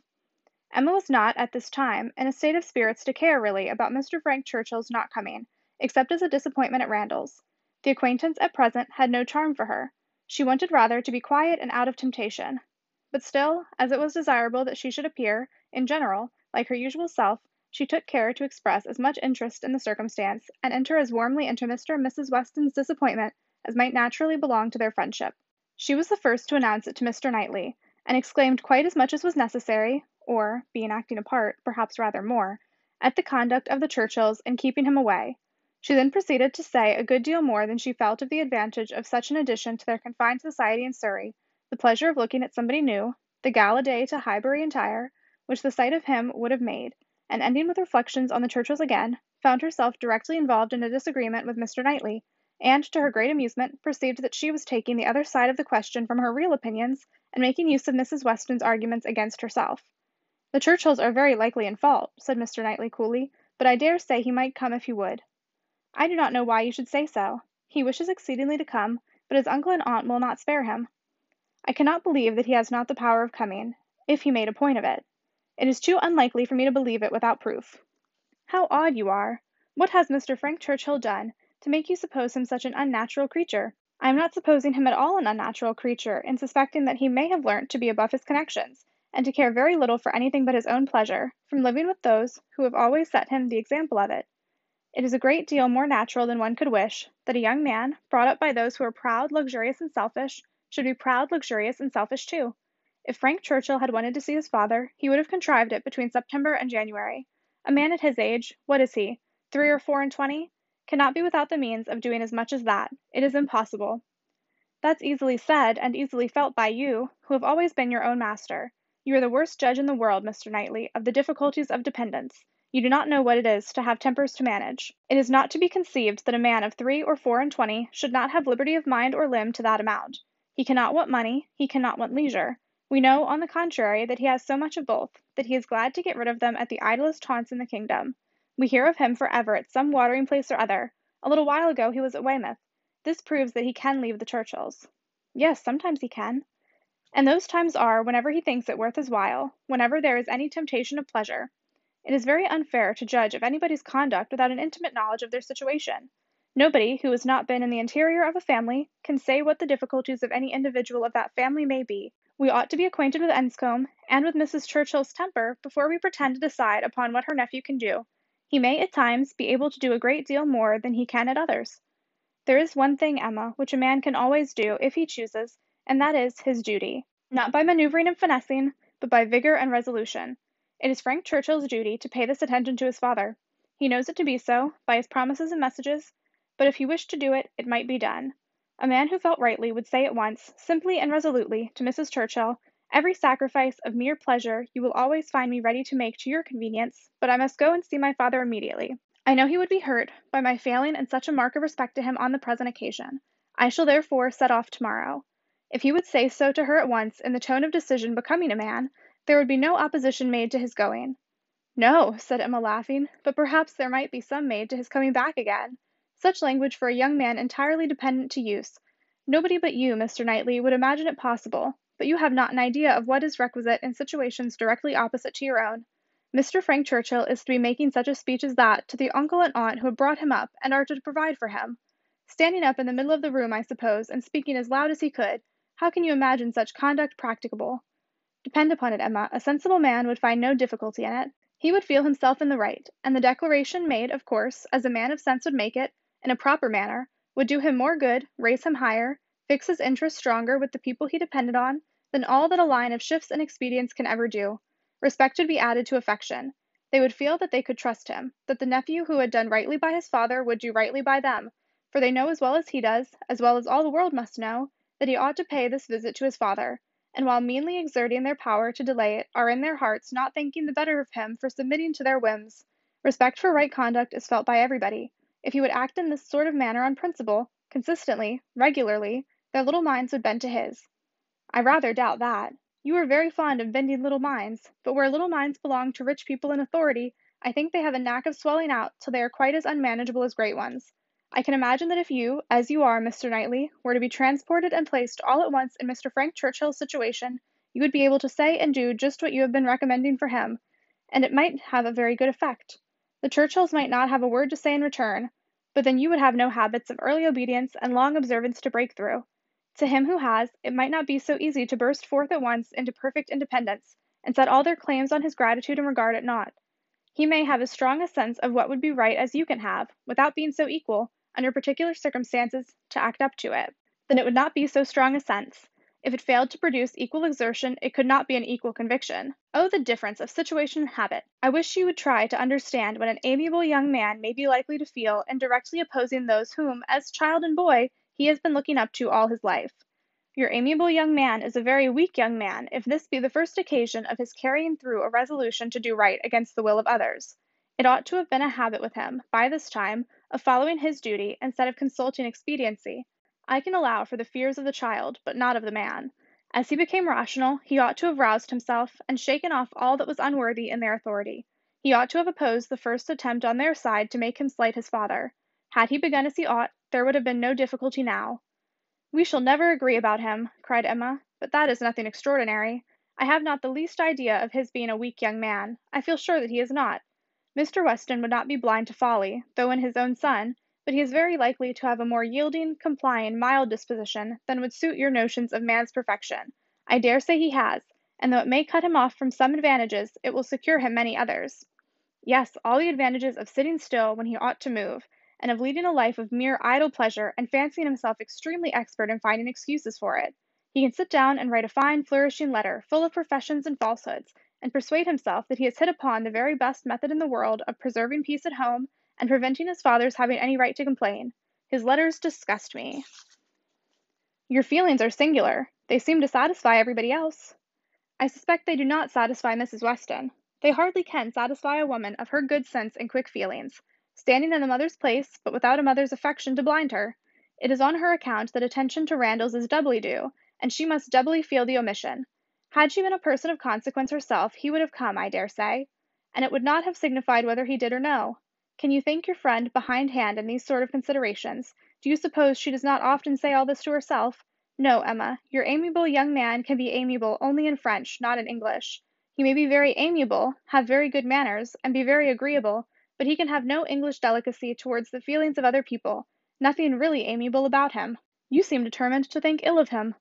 Emma was not, at this time, in a state of spirits to care really about Mr. Frank Churchill's not coming, except as a disappointment at Randalls. The acquaintance at present had no charm for her. She wanted rather to be quiet and out of temptation. But still, as it was desirable that she should appear, in general, like her usual self, she took care to express as much interest in the circumstance, and enter as warmly into Mr. and Mrs. Weston's disappointment as might naturally belong to their friendship. She was the first to announce it to Mr. Knightley, and exclaimed quite as much as was necessary, or, being acting a part, perhaps rather more, at the conduct of the Churchills in keeping him away. She then proceeded to say a good deal more than she felt of the advantage of such an addition to their confined society in Surrey, the pleasure of looking at somebody new, the gala day to Highbury entire, which the sight of him would have made, and ending with reflections on the Churchills again, found herself directly involved in a disagreement with Mr. Knightley, and, to her great amusement, perceived that she was taking the other side of the question from her real opinions, and making use of Mrs. Weston's arguments against herself. "The Churchills are very likely in fault," said Mr. Knightley coolly, "but I dare say he might come if he would." "I do not know why you should say so. He wishes exceedingly to come, but his uncle and aunt will not spare him. I cannot believe that he has not the power of coming, if he made a point of it. It is too unlikely for me to believe it without proof." "How odd you are! What has Mr. Frank Churchill done to make you suppose him such an unnatural creature?" "I am not supposing him at all an unnatural creature in suspecting that he may have learnt to be above his connections and to care very little for anything but his own pleasure, from living with those who have always set him the example of it. It is a great deal more natural than one could wish, that a young man, brought up by those who are proud, luxurious, and selfish, should be proud, luxurious, and selfish too. If Frank Churchill had wanted to see his father, he would have contrived it between September and January. A man at his age, what is he, three or four and twenty, cannot be without the means of doing as much as that. It is impossible. That's easily said, and easily felt by you, who have always been your own master. You are the worst judge in the world, Mr. Knightley, of the difficulties of dependence. You do not know what it is to have tempers to manage. It is not to be conceived that a man of three or four and twenty should not have liberty of mind or limb to that amount. He cannot want money, he cannot want leisure. We know, on the contrary, that he has so much of both, that he is glad to get rid of them at the idlest haunts in the kingdom. We hear of him for ever at some watering place or other. A little while ago he was at Weymouth. This proves that he can leave the Churchills. Yes, sometimes he can. And those times are whenever he thinks it worth his while, whenever there is any temptation of pleasure. It is very unfair to judge of anybody's conduct without an intimate knowledge of their situation. Nobody who has not been in the interior of a family can say what the difficulties of any individual of that family may be. We ought to be acquainted with Enscombe and with Mrs. Churchill's temper before we pretend to decide upon what her nephew can do. He may at times be able to do a great deal more than he can at others. There is one thing, Emma, which a man can always do, if he chooses, and that is his duty. Not by manoeuvring and finessing, but by vigor and resolution. It is Frank Churchill's duty to pay this attention to his father. He knows it to be so, by his promises and messages, but if he wished to do it, it might be done. A man who felt rightly would say at once, simply and resolutely, to Mrs. Churchill, Every sacrifice of mere pleasure you will always find me ready to make to your convenience, but I must go and see my father immediately. I know he would be hurt by my failing in such a mark of respect to him on the present occasion. I shall therefore set off tomorrow. If he would say so to her at once, in the tone of decision becoming a man, there would be no opposition made to his going. No, said Emma laughing, but perhaps there might be some made to his coming back again. Such language for a young man entirely dependent to use. Nobody but you, Mr. Knightley, would imagine it possible, but you have not an idea of what is requisite in situations directly opposite to your own. Mr. Frank Churchill is to be making such a speech as that to the uncle and aunt who have brought him up and are to provide for him. Standing up in the middle of the room, I suppose, and speaking as loud as he could, how can you imagine such conduct practicable? Depend upon it, Emma, a sensible man would find no difficulty in it. He would feel himself in the right, and the declaration made, of course, as a man of sense would make it, in a proper manner, would do him more good, raise him higher, fix his interest stronger with the people he depended on, than all that a line of shifts and expedients can ever do. Respect would be added to affection. They would feel that they could trust him, that the nephew who had done rightly by his father would do rightly by them, for they know as well as he does, as well as all the world must know, that he ought to pay this visit to his father, and while meanly exerting their power to delay it, are in their hearts not thinking the better of him for submitting to their whims. Respect for right conduct is felt by everybody. If he would act in this sort of manner on principle, consistently, regularly, their little minds would bend to his. I rather doubt that. You are very fond of bending little minds, but where little minds belong to rich people in authority, I think they have a knack of swelling out till they are quite as unmanageable as great ones. I can imagine that if you, as you are, Mr. Knightley, were to be transported and placed all at once in Mr. Frank Churchill's situation, you would be able to say and do just what you have been recommending for him, and it might have a very good effect. The Churchills might not have a word to say in return, but then you would have no habits of early obedience and long observance to break through. To him who has, it might not be so easy to burst forth at once into perfect independence, and set all their claims on his gratitude and regard at naught. He may have as strong a sense of what would be right as you can have, without being so equal, under particular circumstances, to act up to it. Then it would not be so strong a sense. If it failed to produce equal exertion, it could not be an equal conviction. Oh, the difference of situation and habit! I wish you would try to understand what an amiable young man may be likely to feel in directly opposing those whom, as child and boy, he has been looking up to all his life. Your amiable young man is a very weak young man if this be the first occasion of his carrying through a resolution to do right against the will of others. It ought to have been a habit with him, by this time, of following his duty instead of consulting expediency. I can allow for the fears of the child, but not of the man. As he became rational, he ought to have roused himself, and shaken off all that was unworthy in their authority. He ought to have opposed the first attempt on their side to make him slight his father. Had he begun as he ought, there would have been no difficulty now. We shall never agree about him, cried Emma, but that is nothing extraordinary. I have not the least idea of his being a weak young man. I feel sure that he is not. Mr. Weston would not be blind to folly, though in his own son, but he is very likely to have a more yielding, complying, mild disposition than would suit your notions of man's perfection. I dare say he has, and though it may cut him off from some advantages, it will secure him many others. Yes, all the advantages of sitting still when he ought to move, and of leading a life of mere idle pleasure and fancying himself extremely expert in finding excuses for it. He can sit down and write a fine, flourishing letter, full of professions and falsehoods, and persuade himself that he has hit upon the very best method in the world of preserving peace at home and preventing his father's having any right to complain. His letters disgust me. Your feelings are singular. They seem to satisfy everybody else. I suspect they do not satisfy Mrs. Weston. They hardly can satisfy a woman of her good sense and quick feelings, standing in a mother's place, but without a mother's affection to blind her. It is on her account that attention to Randalls is doubly due, and she must doubly feel the omission. Had she been a person of consequence herself, he would have come, I dare say, and it would not have signified whether he did or no. Can you think your friend behindhand in these sort of considerations? Do you suppose she does not often say all this to herself? No, Emma, your amiable young man can be amiable only in French, not in English. He may be very amiable, have very good manners, and be very agreeable, but he can have no English delicacy towards the feelings of other people, nothing really amiable about him. You seem determined to think ill of him.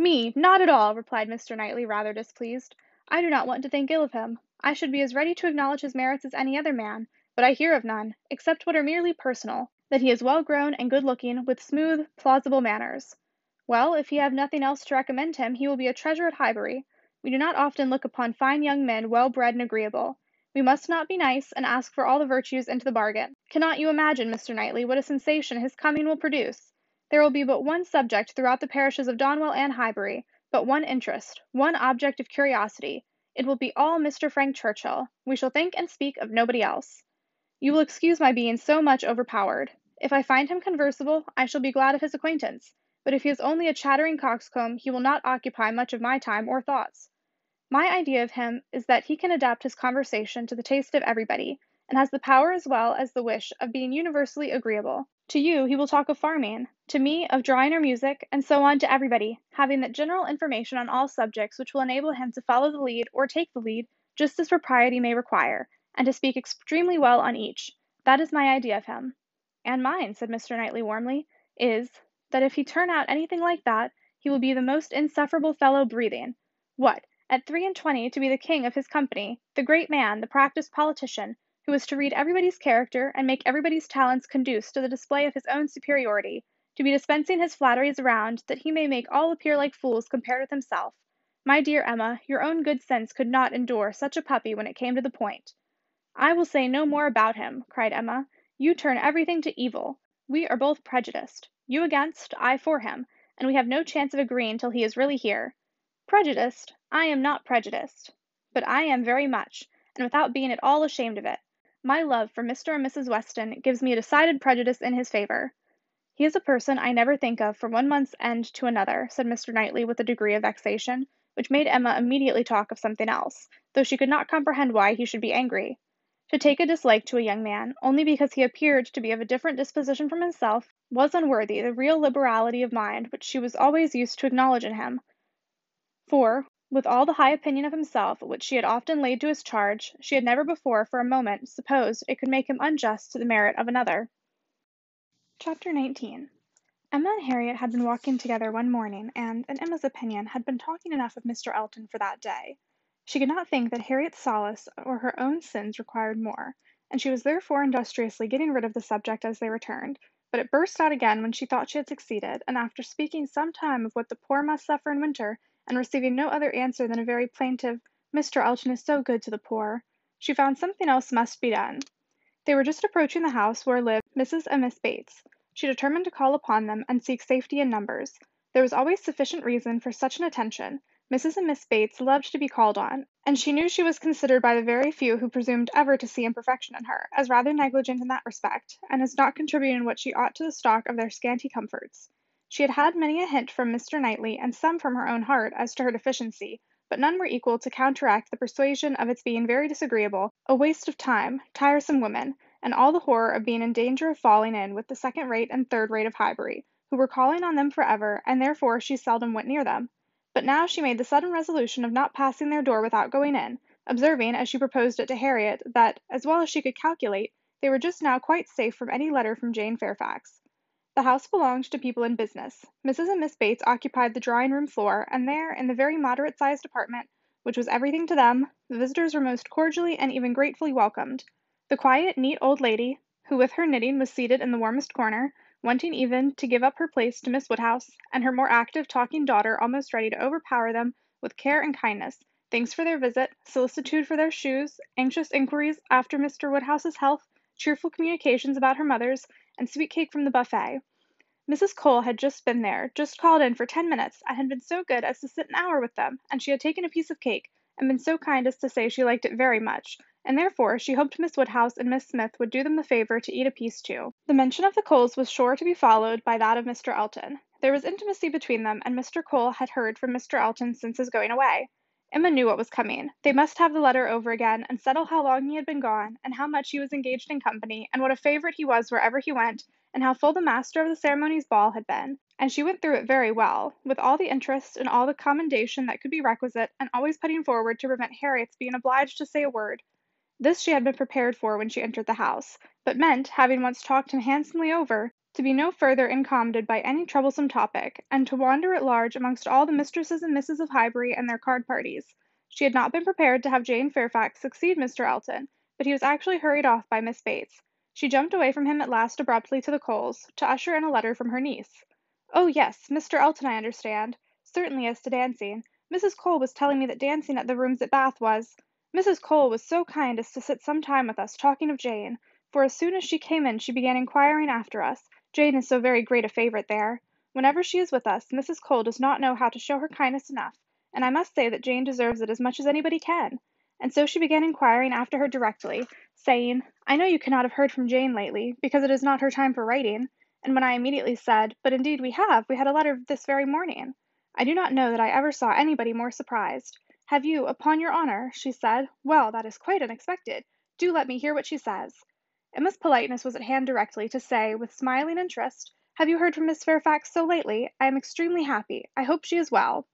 Me? Not at all, replied Mr. Knightley, rather displeased. I do not want to think ill of him. I should be as ready to acknowledge his merits as any other man, but I hear of none, except what are merely personal, that he is well grown and good looking, with smooth, plausible manners. Well, if he have nothing else to recommend him, he will be a treasure at Highbury. We do not often look upon fine young men well bred and agreeable. We must not be nice, and ask for all the virtues into the bargain. Cannot you imagine, Mr. Knightley, what a sensation his coming will produce? There will be but one subject throughout the parishes of Donwell and Highbury, but one interest, one object of curiosity. It will be all Mr. Frank Churchill. We shall think and speak of nobody else. You will excuse my being so much overpowered. If I find him conversable, I shall be glad of his acquaintance, but if he is only a chattering coxcomb, he will not occupy much of my time or thoughts. My idea of him is that he can adapt his conversation to the taste of everybody, and has the power as well as the wish of being universally agreeable. To you he will talk of farming, to me of drawing or music, and so on to everybody, having that general information on all subjects which will enable him to follow the lead or take the lead, just as propriety may require, and to speak extremely well on each. That is my idea of him. And mine, said Mr. Knightley warmly, is, that if he turn out anything like that, he will be the most insufferable fellow breathing. What! At three and twenty to be the king of his company, the great man, the practised politician, who is to read everybody's character and make everybody's talents conduce to the display of his own superiority, to be dispensing his flatteries around, that he may make all appear like fools compared with himself. My dear Emma, your own good sense could not endure such a puppy when it came to the point. I will say no more about him, cried Emma. You turn everything to evil. We are both prejudiced. You against, I for him, and we have no chance of agreeing till he is really here. Prejudiced? I am not prejudiced. But I am very much, and without being at all ashamed of it. My love for Mr. and Mrs. Weston gives me a decided prejudice in his favor. He is a person I never think of from one month's end to another, said Mr. Knightley with a degree of vexation, which made Emma immediately talk of something else, though she could not comprehend why he should be angry. To take a dislike to a young man, only because he appeared to be of a different disposition from himself, was unworthy the real liberality of mind which she was always used to acknowledge in him; for, with all the high opinion of himself which she had often laid to his charge, she had never before for a moment supposed it could make him unjust to the merit of another. Chapter XIX Emma and Harriet had been walking together one morning, and, in Emma's opinion, had been talking enough of Mr. Elton for that day. She could not think that Harriet's solace or her own sins required more, and she was therefore industriously getting rid of the subject as they returned. But it burst out again when she thought she had succeeded, and after speaking some time of what the poor must suffer in winter, and receiving no other answer than a very plaintive "Mr. Elton is so good to the poor," she found something else must be done. They were just approaching the house where lived Mrs. and Miss Bates. She determined to call upon them and seek safety in numbers. There was always sufficient reason for such an attention. Mrs. and Miss Bates loved to be called on, and she knew she was considered by the very few who presumed ever to see imperfection in her, as rather negligent in that respect, and as not contributing what she ought to the stock of their scanty comforts. She had had many a hint from Mr. Knightley, and some from her own heart, as to her deficiency, but none were equal to counteract the persuasion of its being very disagreeable, a waste of time, tiresome women, and all the horror of being in danger of falling in with the second rate and third rate of Highbury, who were calling on them for ever, and therefore she seldom went near them. But now she made the sudden resolution of not passing their door without going in, observing, as she proposed it to Harriet, that, as well as she could calculate, they were just now quite safe from any letter from Jane Fairfax. The house belonged to people in business. Mrs. and Miss Bates occupied the drawing room floor, and there, in the very moderate sized apartment, which was everything to them, the visitors were most cordially and even gratefully welcomed. The quiet, neat old lady, who with her knitting was seated in the warmest corner, wanting even to give up her place to Miss Woodhouse, and her more active, talking daughter almost ready to overpower them with care and kindness, thanks for their visit, solicitude for their shoes, anxious inquiries after Mr. Woodhouse's health, cheerful communications about her mother's, and sweet cake from the buffet. Mrs. Cole had just been there, just called in for ten minutes, and had been so good as to sit an hour with them, and she had taken a piece of cake, and been so kind as to say she liked it very much, and therefore she hoped Miss Woodhouse and Miss Smith would do them the favour to eat a piece too. The mention of the Coles was sure to be followed by that of Mr. Elton. There was intimacy between them, and Mr. Cole had heard from Mr. Elton since his going away. Emma knew what was coming. They must have the letter over again, and settle how long he had been gone, and how much he was engaged in company, and what a favourite he was wherever he went, and how full the master of the ceremonies ball had been. And she went through it very well, with all the interest and all the commendation that could be requisite, and always putting forward to prevent Harriet's being obliged to say a word. This she had been prepared for when she entered the house, but meant, having once talked him handsomely over, to be no further incommoded by any troublesome topic, and to wander at large amongst all the mistresses and misses of Highbury and their card parties. She had not been prepared to have Jane Fairfax succeed Mr. Elton, but he was actually hurried off by Miss Bates. She jumped away from him at last abruptly to the Coles, to usher in a letter from her niece. "Oh, yes, Mr. Elton, I understand. Certainly as to dancing. Mrs. Cole was telling me that dancing at the rooms at Bath was Mrs. Cole was so kind as to sit some time with us talking of Jane, for as soon as she came in she began inquiring after us. Jane is so very great a favourite there. Whenever she is with us, Mrs. Cole does not know how to show her kindness enough, and I must say that Jane deserves it as much as anybody can. And so she began inquiring after her directly, saying, I know you cannot have heard from Jane lately, because it is not her time for writing. And when I immediately said, But indeed we have, we had a letter this very morning, I do not know that I ever saw anybody more surprised. Have you, upon your honour? she said. Well, that is quite unexpected. Do let me hear what she says. Emma's politeness was at hand directly to say, with smiling interest, Have you heard from Miss Fairfax so lately? I am extremely happy. I hope she is well.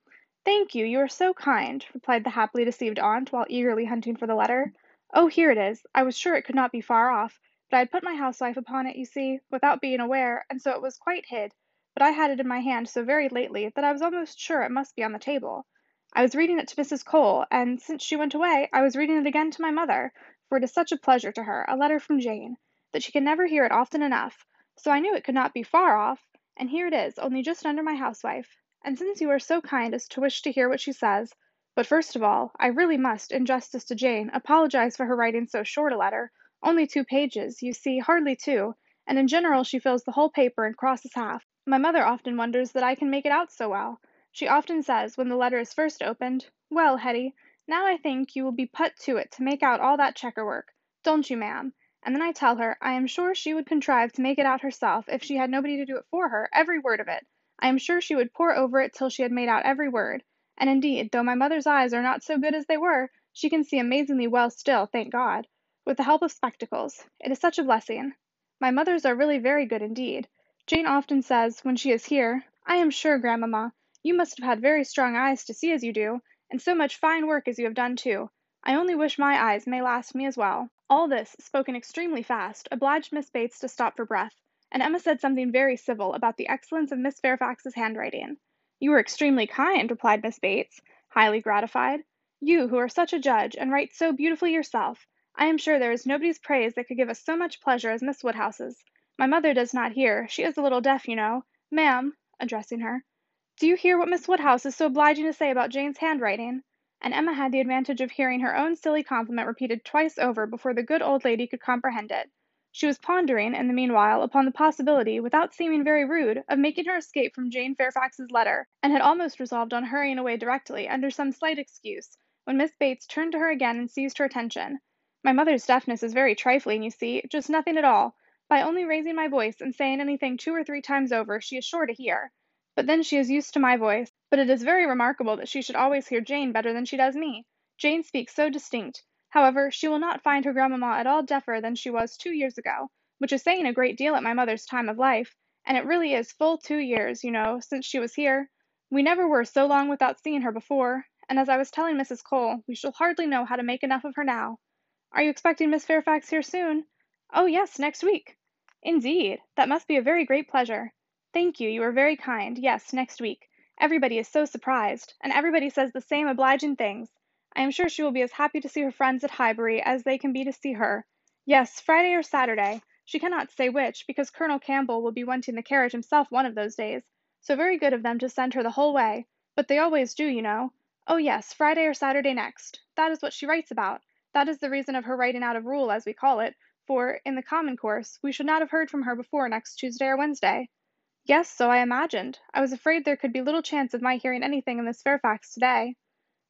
Thank you, you are so kind, replied the happily deceived aunt, while eagerly hunting for the letter. Oh, here it is. I was sure it could not be far off, but I had put my housewife upon it, you see, without being aware, and so it was quite hid. But I had it in my hand so very lately that I was almost sure it must be on the table. I was reading it to Mrs. Cole, and since she went away, I was reading it again to my mother, it is such a pleasure to her, a letter from Jane, that she can never hear it often enough, so I knew it could not be far off, and here it is, only just under my housewife. And since you are so kind as to wish to hear what she says, but first of all, I really must, in justice to Jane, apologize for her writing so short a letter, only two pages, you see, hardly two, and in general she fills the whole paper and crosses half. My mother often wonders that I can make it out so well. She often says, when the letter is first opened, "Well, Hetty, now I think you will be put to it to make out all that checker work. Don't you, ma'am?" And then I tell her I am sure she would contrive to make it out herself if she had nobody to do it for her, every word of it. I am sure she would pore over it till she had made out every word. And indeed, though my mother's eyes are not so good as they were, she can see amazingly well still, thank God, with the help of spectacles. It is such a blessing. My mother's are really very good indeed. Jane often says, when she is here, I am sure, grandmamma, you must have had very strong eyes to see as you do, and so much fine work as you have done too. I only wish my eyes may last me as well." All this, spoken extremely fast, obliged Miss Bates to stop for breath, and Emma said something very civil about the excellence of Miss Fairfax's handwriting. "You are extremely kind," replied Miss Bates, highly gratified. "You, who are such a judge, and write so beautifully yourself. I am sure there is nobody's praise that could give us so much pleasure as Miss Woodhouse's. My mother does not hear; she is a little deaf, you know. Ma'am," addressing her. Do you hear what Miss Woodhouse is so obliging to say about Jane's handwriting?" And Emma had the advantage of hearing her own silly compliment repeated twice over before the good old lady could comprehend it. She was pondering, in the meanwhile, upon the possibility, without seeming very rude, of making her escape from Jane Fairfax's letter, and had almost resolved on hurrying away directly, under some slight excuse, when Miss Bates turned to her again and seized her attention. "My mother's deafness is very trifling, you see, just nothing at all. By only raising my voice and saying anything two or three times over, she is sure to hear. But then she is used to my voice. But it is very remarkable that she should always hear Jane better than she does me. Jane speaks so distinct. However, she will not find her grandmamma at all deafer than she was two years ago, which is saying a great deal at my mother's time of life, and it really is full two years, you know, since she was here. We never were so long without seeing her before, and as I was telling Mrs. Cole, we shall hardly know how to make enough of her now. Are you expecting Miss Fairfax here soon? Oh, yes, next week. Indeed, that must be a very great pleasure. Thank you, you are very kind. Yes, next week. Everybody is so surprised, and everybody says the same obliging things. I am sure she will be as happy to see her friends at Highbury as they can be to see her. Yes, Friday or Saturday. She cannot say which, because Colonel Campbell will be wanting the carriage himself one of those days. So very good of them to send her the whole way. But they always do, you know. Oh yes, Friday or Saturday next. That is what she writes about. That is the reason of her writing out of rule, as we call it, for, in the common course, we should not have heard from her before next Tuesday or Wednesday. "Yes, so I imagined. I was afraid there could be little chance of my hearing anything of Miss Fairfax to day."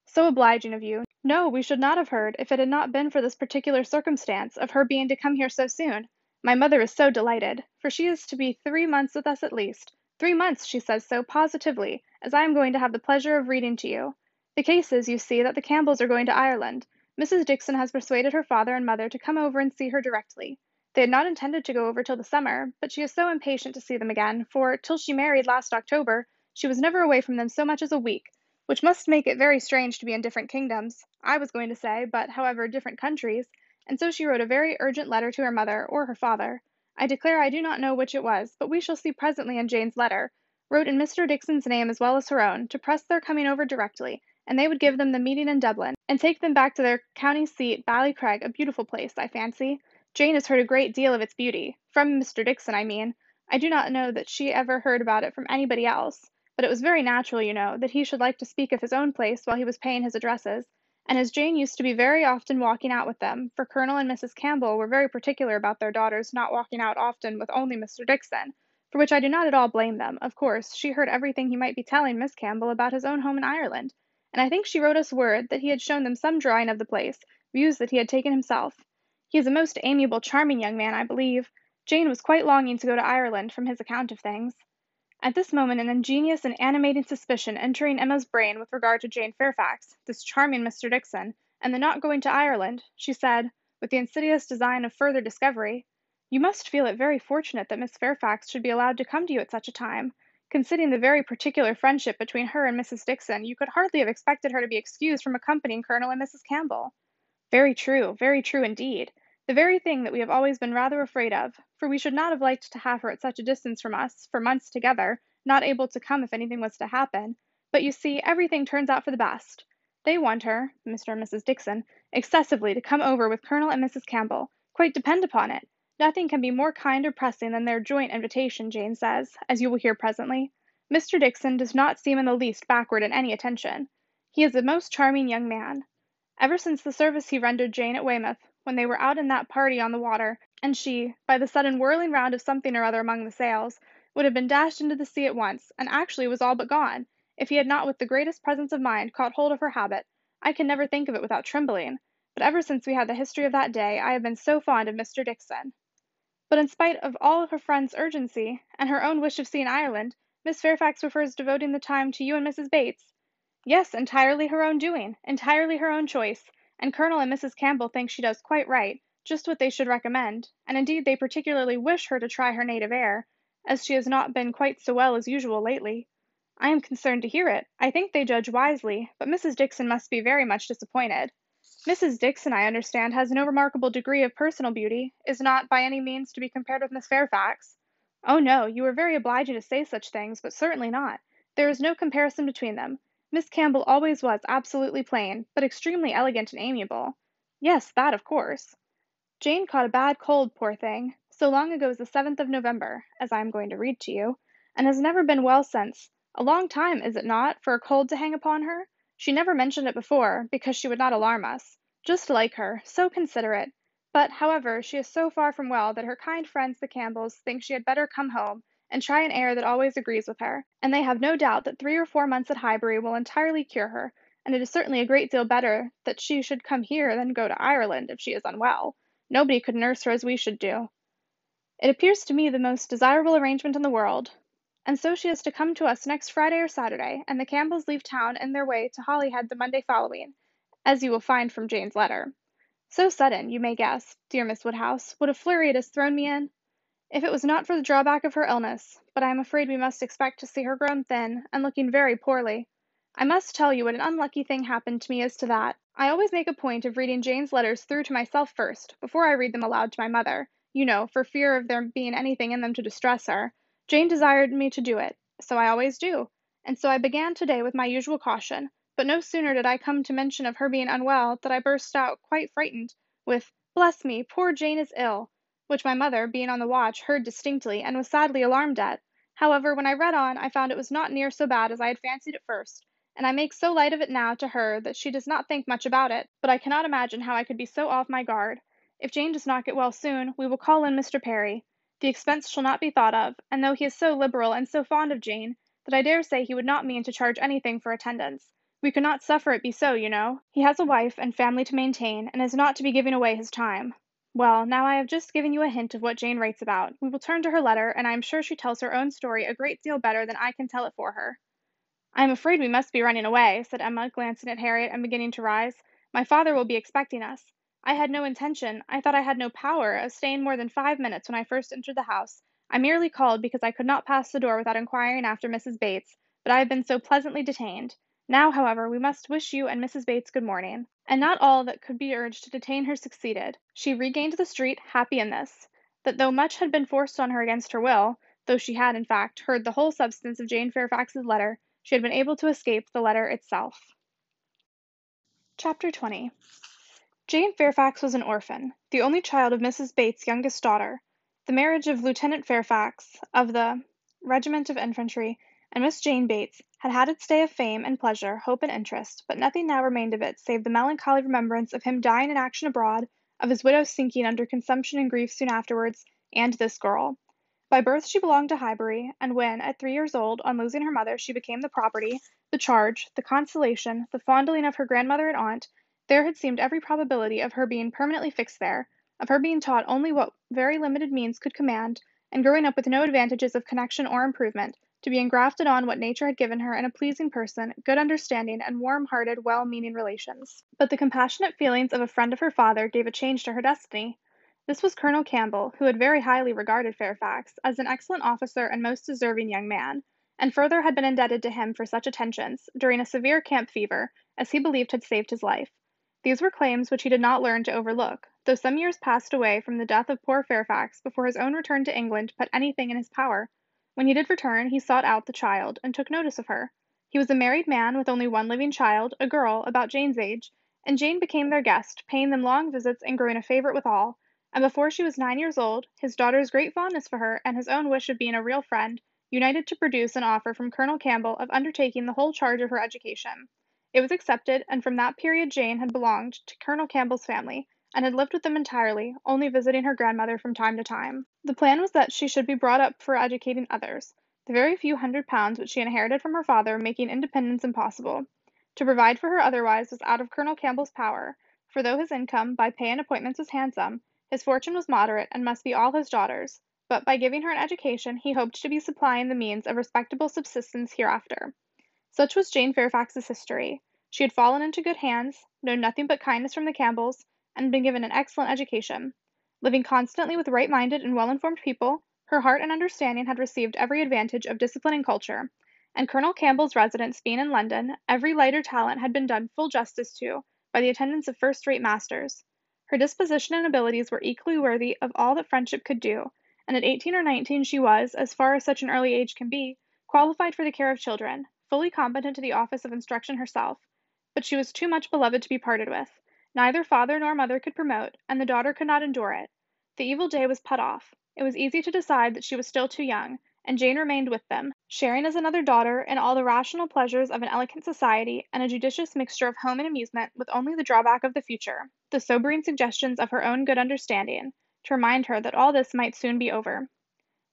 "So obliging of you. No, we should not have heard if it had not been for this particular circumstance of her being to come here so soon. My mother is so delighted, for she is to be three months with us at least. Three months, she says so positively, as I am going to have the pleasure of reading to you. The case is, you see, that the Campbells are going to Ireland. Mrs. Dixon has persuaded her father and mother to come over and see her directly. They had not intended to go over till the summer, but she was so impatient to see them again, for, till she married last October, she was never away from them so much as a week, which must make it very strange to be in different kingdoms, I was going to say, but, however, different countries, and so she wrote a very urgent letter to her mother, or her father. I declare I do not know which it was, but we shall see presently in Jane's letter, wrote in Mr. Dixon's name as well as her own, to press their coming over directly, and they would give them the meeting in Dublin, and take them back to their county seat, Ballycraig, a beautiful place, I fancy. Jane has heard a great deal of its beauty from Mr. Dixon, I mean. I do not know that she ever heard about it from anybody else, but it was very natural, you know, that he should like to speak of his own place while he was paying his addresses, and as Jane used to be very often walking out with them, for Colonel and Mrs. Campbell were very particular about their daughters not walking out often with only Mr. Dixon, for which I do not at all blame them, of course, she heard everything he might be telling Miss Campbell about his own home in Ireland, and I think she wrote us word that he had shown them some drawing of the place, views that he had taken himself. He is a most amiable, charming young man, I believe. Jane was quite longing to go to Ireland, from his account of things." At this moment an ingenious and animating suspicion entering Emma's brain with regard to Jane Fairfax, this charming Mr. Dixon, and the not going to Ireland, she said, with the insidious design of further discovery: "You must feel it very fortunate that Miss Fairfax should be allowed to come to you at such a time. Considering the very particular friendship between her and Mrs. Dixon, you could hardly have expected her to be excused from accompanying Colonel and Mrs. Campbell." "Very true, very true indeed. The very thing that we have always been rather afraid of, for we should not have liked to have her at such a distance from us, for months together, not able to come if anything was to happen, but you see, everything turns out for the best. They want her Mr. and Mrs. Dixon excessively to come over with Colonel and Mrs. Campbell, quite depend upon it. Nothing can be more kind or pressing than their joint invitation, Jane says, as you will hear presently. Mr. Dixon does not seem in the least backward in any attention. He is a most charming young man. Ever since the service he rendered Jane at Weymouth, when they were out in that party on the water, and she, by the sudden whirling round of something or other among the sails, would have been dashed into the sea at once, and actually was all but gone, if he had not with the greatest presence of mind caught hold of her habit, I can never think of it without trembling, but ever since we had the history of that day I have been so fond of Mr. Dixon. But in spite of all her friend's urgency, and her own wish of seeing Ireland, Miss Fairfax prefers devoting the time to you and Mrs. Bates. Yes, entirely her own doing, entirely her own choice, and Colonel and Mrs. Campbell think she does quite right, just what they should recommend, and indeed they particularly wish her to try her native air, as she has not been quite so well as usual lately. I am concerned to hear it. I think they judge wisely, but Mrs. Dixon must be very much disappointed. Mrs. Dixon, I understand, has no remarkable degree of personal beauty, is not by any means to be compared with Miss Fairfax. Oh no, you are very obliging to say such things, but certainly not. There is no comparison between them. Miss Campbell always was absolutely plain, but extremely elegant and amiable. Yes, that of course. Jane caught a bad cold, poor thing, so long ago as the 7th of November, as I am going to read to you, and has never been well since. A long time, is it not, for a cold to hang upon her? She never mentioned it before, because she would not alarm us. Just like her, so considerate. But, however, she is so far from well that her kind friends the Campbells think she had better come home, and try an air that always agrees with her, and they have no doubt that three or four months at Highbury will entirely cure her, and it is certainly a great deal better that she should come here than go to Ireland if she is unwell. Nobody could nurse her as we should do. It appears to me the most desirable arrangement in the world. And so she is to come to us next Friday or Saturday, and the Campbells leave town in their way to Holyhead the Monday following, as you will find from Jane's letter. So sudden, you may guess, dear Miss Woodhouse, what a flurry it has thrown me in. If it was not for the drawback of her illness, but I am afraid we must expect to see her grown thin, and looking very poorly. I must tell you what an unlucky thing happened to me as to that. I always make a point of reading Jane's letters through to myself first, before I read them aloud to my mother, you know, for fear of there being anything in them to distress her. Jane desired me to do it, so I always do, and so I began to day with my usual caution, but no sooner did I come to mention of her being unwell than I burst out, quite frightened, with "Bless me, poor Jane is ill," which my mother, being on the watch, heard distinctly, and was sadly alarmed at. However, when I read on, I found it was not near so bad as I had fancied at first, and I make so light of it now to her that she does not think much about it, but I cannot imagine how I could be so off my guard. If Jane does not get well soon, we will call in Mr. Perry. The expense shall not be thought of, and though he is so liberal and so fond of Jane, that I dare say he would not mean to charge anything for attendance, we could not suffer it be so, you know. He has a wife and family to maintain, and is not to be giving away his time. Well, now I have just given you a hint of what Jane writes about. We will turn to her letter, and I am sure she tells her own story a great deal better than I can tell it for her. I am afraid we must be running away, said Emma, glancing at Harriet and beginning to rise. My father will be expecting us. I had no intention, I thought I had no power, of staying more than five minutes when I first entered the house. I merely called because I could not pass the door without inquiring after Mrs. Bates, but I have been so pleasantly detained. Now, however, we must wish you and Mrs. Bates good morning. And not all that could be urged to detain her succeeded. She regained the street, happy in this, that though much had been forced on her against her will, though she had, in fact, heard the whole substance of Jane Fairfax's letter, she had been able to escape the letter itself. Chapter 20 Jane Fairfax was an orphan, the only child of Mrs. Bates's youngest daughter. The marriage of Lieutenant Fairfax, of the regiment of infantry, and Miss Jane Bates had had its day of fame and pleasure, hope and interest, but nothing now remained of it save the melancholy remembrance of him dying in action abroad, of his widow sinking under consumption and grief soon afterwards, and this girl. By birth she belonged to Highbury, and when, at three years old, on losing her mother, she became the property, the charge, the consolation, the fondling of her grandmother and aunt, there had seemed every probability of her being permanently fixed there, of her being taught only what very limited means could command, and growing up with no advantages of connection or improvement, to be engrafted on what nature had given her in a pleasing person, good understanding, and warm hearted, well meaning relations. But the compassionate feelings of a friend of her father gave a change to her destiny. This was Colonel Campbell, who had very highly regarded Fairfax as an excellent officer and most deserving young man, and further had been indebted to him for such attentions, during a severe camp fever, as he believed had saved his life. These were claims which he did not learn to overlook, though some years passed away from the death of poor Fairfax before his own return to England put anything in his power. When he did return, he sought out the child, and took notice of her. He was a married man with only one living child, a girl, about Jane's age, and Jane became their guest, paying them long visits and growing a favorite with all, and before she was nine years old, his daughter's great fondness for her and his own wish of being a real friend united to produce an offer from Colonel Campbell of undertaking the whole charge of her education. It was accepted, and from that period Jane had belonged to Colonel Campbell's family, and had lived with them entirely, only visiting her grandmother from time to time. The plan was that she should be brought up for educating others, the very few hundred pounds which she inherited from her father making independence impossible. To provide for her otherwise was out of Colonel Campbell's power, for though his income, by pay and appointments, was handsome, his fortune was moderate and must be all his daughter's, but by giving her an education he hoped to be supplying the means of respectable subsistence hereafter. Such was Jane Fairfax's history. She had fallen into good hands, known nothing but kindness from the Campbells, and been given an excellent education. Living constantly with right minded and well informed people, her heart and understanding had received every advantage of discipline and culture, and Colonel Campbell's residence being in London, every lighter talent had been done full justice to by the attendance of first rate masters. Her disposition and abilities were equally worthy of all that friendship could do, and at eighteen or nineteen she was, as far as such an early age can be, qualified for the care of children, fully competent to the office of instruction herself. But she was too much beloved to be parted with. Neither father nor mother could promote, and the daughter could not endure it. The evil day was put off. It was easy to decide that she was still too young, and Jane remained with them, sharing as another daughter in all the rational pleasures of an elegant society and a judicious mixture of home and amusement, with only the drawback of the future, the sobering suggestions of her own good understanding, to remind her that all this might soon be over.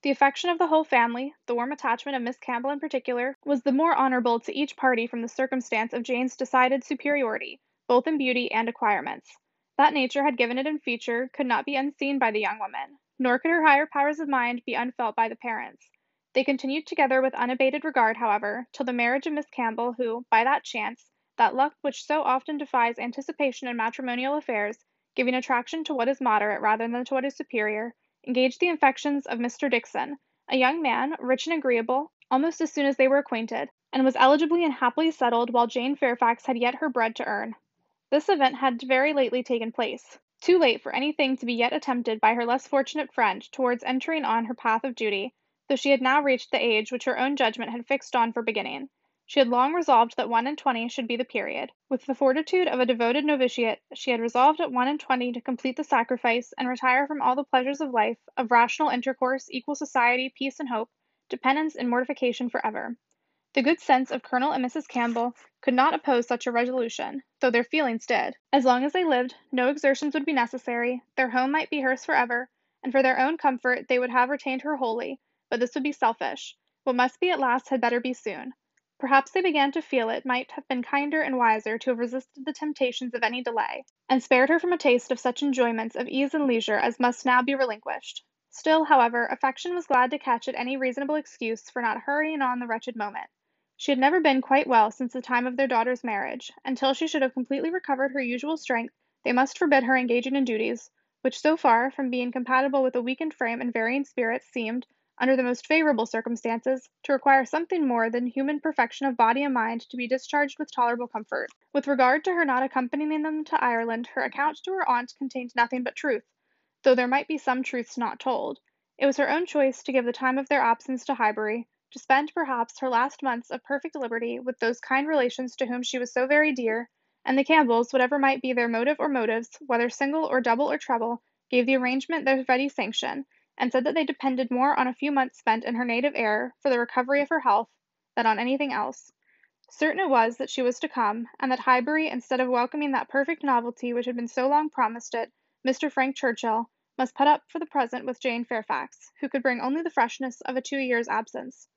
The affection of the whole family, the warm attachment of Miss Campbell in particular, was the more honorable to each party from the circumstance of Jane's decided superiority, both in beauty and acquirements. That nature had given it in feature could not be unseen by the young woman, nor could her higher powers of mind be unfelt by the parents. They continued together with unabated regard, however, till the marriage of Miss Campbell, who, by that chance, that luck which so often defies anticipation in matrimonial affairs, giving attraction to what is moderate rather than to what is superior, engaged the affections of Mr. Dixon, a young man, rich and agreeable, almost as soon as they were acquainted, and was eligibly and happily settled while Jane Fairfax had yet her bread to earn. This event had very lately taken place, too late for anything to be yet attempted by her less fortunate friend towards entering on her path of duty, though she had now reached the age which her own judgment had fixed on for beginning. She had long resolved that one and twenty should be the period. With the fortitude of a devoted novitiate, she had resolved at one and twenty to complete the sacrifice, and retire from all the pleasures of life, of rational intercourse, equal society, peace and hope, dependence and mortification for ever. The good sense of Colonel and Mrs. Campbell could not oppose such a resolution, though their feelings did. As long as they lived, no exertions would be necessary, their home might be hers for ever, and for their own comfort they would have retained her wholly, but this would be selfish. What must be at last had better be soon. Perhaps they began to feel it might have been kinder and wiser to have resisted the temptations of any delay, and spared her from a taste of such enjoyments of ease and leisure as must now be relinquished. Still, however, affection was glad to catch at any reasonable excuse for not hurrying on the wretched moment. She had never been quite well since the time of their daughter's marriage, and till she should have completely recovered her usual strength, they must forbid her engaging in duties, which so far from being compatible with a weakened frame and varying spirits seemed, under the most favorable circumstances, to require something more than human perfection of body and mind to be discharged with tolerable comfort. With regard to her not accompanying them to Ireland, her account to her aunt contained nothing but truth, though there might be some truths not told. It was her own choice to give the time of their absence to Highbury, to spend perhaps her last months of perfect liberty with those kind relations to whom she was so very dear, and the Campbells, whatever might be their motive or motives, whether single or double or treble, gave the arrangement their ready sanction, and said that they depended more on a few months spent in her native air for the recovery of her health than on anything else. Certain it was that she was to come, and that Highbury, instead of welcoming that perfect novelty which had been so long promised it, Mr. Frank Churchill, must put up for the present with Jane Fairfax, who could bring only the freshness of a two years' absence.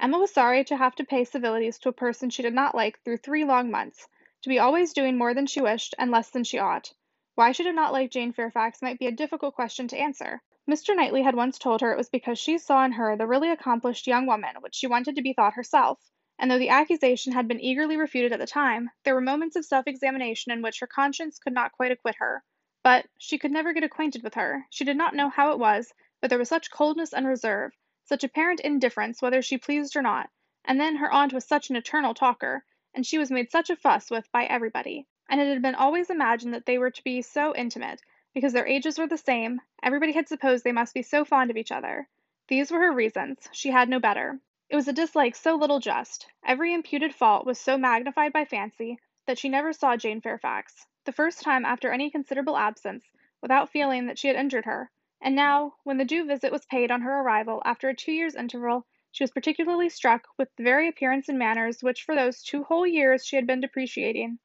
Emma was sorry to have to pay civilities to a person she did not like through three long months, to be always doing more than she wished and less than she ought. Why she did not like Jane Fairfax might be a difficult question to answer. Mr. Knightley had once told her it was because she saw in her the really accomplished young woman which she wanted to be thought herself, and though the accusation had been eagerly refuted at the time, there were moments of self examination in which her conscience could not quite acquit her. But she could never get acquainted with her. She did not know how it was, but there was such coldness and reserve, such apparent indifference whether she pleased or not, and then her aunt was such an eternal talker, and she was made such a fuss with by everybody, and it had been always imagined that they were to be so intimate, because their ages were the same, everybody had supposed they must be so fond of each other. These were her reasons, she had no better. It was a dislike so little just, every imputed fault was so magnified by fancy, that she never saw Jane Fairfax, the first time after any considerable absence, without feeling that she had injured her, and now, when the due visit was paid on her arrival after a two years' interval, she was particularly struck with the very appearance and manners which for those two whole years she had been depreciating.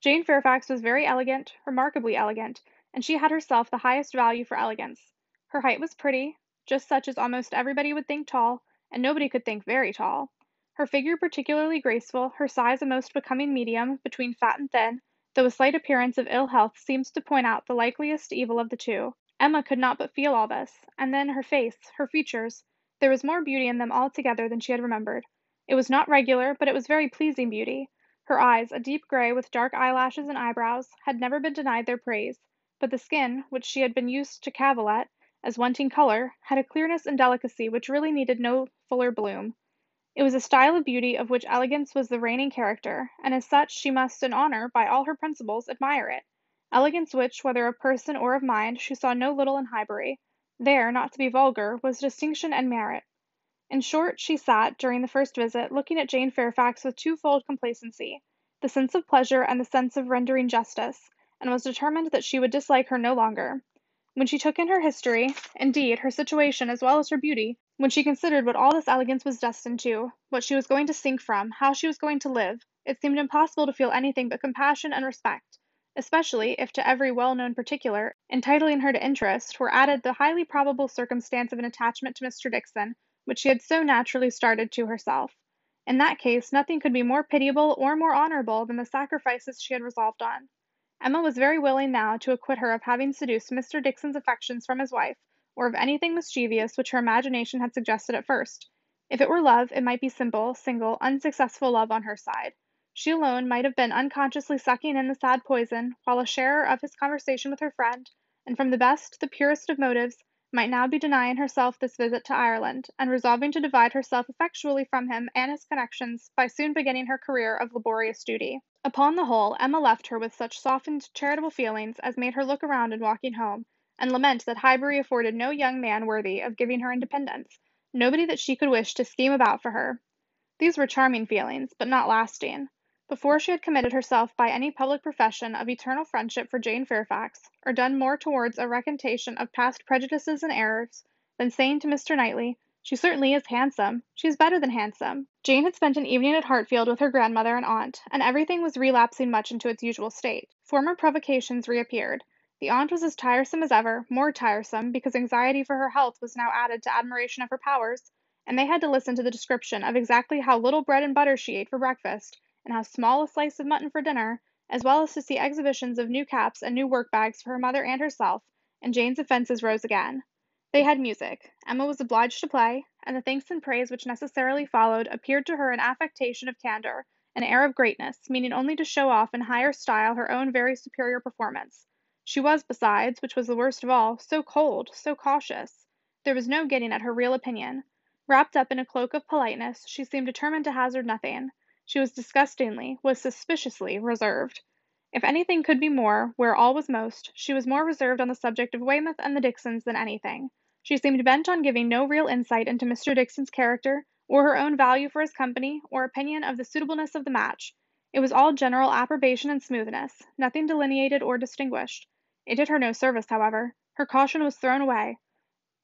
Jane Fairfax was very elegant, remarkably elegant, and she had herself the highest value for elegance. Her height was pretty, just such as almost everybody would think tall, and nobody could think very tall. Her figure particularly graceful, her size a most becoming medium, between fat and thin, though a slight appearance of ill health seems to point out the likeliest evil of the two. Emma could not but feel all this, and then her face, her features, there was more beauty in them altogether than she had remembered. It was not regular, but it was very pleasing beauty. Her eyes, a deep gray with dark eyelashes and eyebrows, had never been denied their praise, but the skin, which she had been used to cavil at, as wanting color, had a clearness and delicacy which really needed no fuller bloom. It was a style of beauty of which elegance was the reigning character, and as such she must in honor, by all her principles, admire it elegance which, whether of person or of mind, she saw no little in Highbury. There, not to be vulgar, was distinction and merit. In short, she sat, during the first visit, looking at Jane Fairfax with twofold complacency, the sense of pleasure and the sense of rendering justice, and was determined that she would dislike her no longer. When she took in her history, indeed, her situation as well as her beauty, when she considered what all this elegance was destined to, what she was going to sink from, how she was going to live, it seemed impossible to feel anything but compassion and respect especially if to every well known particular, entitling her to interest, were added the highly probable circumstance of an attachment to Mr. Dixon, which she had so naturally started to herself. In that case, nothing could be more pitiable or more honorable than the sacrifices she had resolved on. Emma was very willing now to acquit her of having seduced Mr. Dixon's affections from his wife, or of anything mischievous which her imagination had suggested at first. If it were love, it might be simple, single, unsuccessful love on her side. She alone might have been unconsciously sucking in the sad poison, while a sharer of his conversation with her friend, and from the best, the purest of motives, might now be denying herself this visit to Ireland, and resolving to divide herself effectually from him and his connections by soon beginning her career of laborious duty. Upon the whole, Emma left her with such softened, charitable feelings as made her look around in walking home, and lament that Highbury afforded no young man worthy of giving her independence, nobody that she could wish to scheme about for her. These were charming feelings, but not lasting. Before she had committed herself by any public profession of eternal friendship for Jane Fairfax, or done more towards a recantation of past prejudices and errors, than saying to Mr. Knightley, "She certainly is handsome; she is better than handsome," Jane had spent an evening at Hartfield with her grandmother and aunt, and everything was relapsing much into its usual state. Former provocations reappeared. The aunt was as tiresome as ever, more tiresome, because anxiety for her health was now added to admiration of her powers, and they had to listen to the description of exactly how little bread and butter she ate for breakfast and how small a slice of mutton for dinner, as well as to see exhibitions of new caps and new work bags for her mother and herself, and Jane's offences rose again. They had music. Emma was obliged to play, and the thanks and praise which necessarily followed appeared to her an affectation of candour, an air of greatness, meaning only to show off in higher style her own very superior performance. She was, besides, which was the worst of all, so cold, so cautious. There was no getting at her real opinion. Wrapped up in a cloak of politeness, she seemed determined to hazard nothing. She was disgustingly, was suspiciously, reserved. If anything could be more, where all was most, she was more reserved on the subject of Weymouth and the Dixons than anything. She seemed bent on giving no real insight into Mr. Dixon's character, or her own value for his company, or opinion of the suitableness of the match. It was all general approbation and smoothness, nothing delineated or distinguished. It did her no service, however. Her caution was thrown away.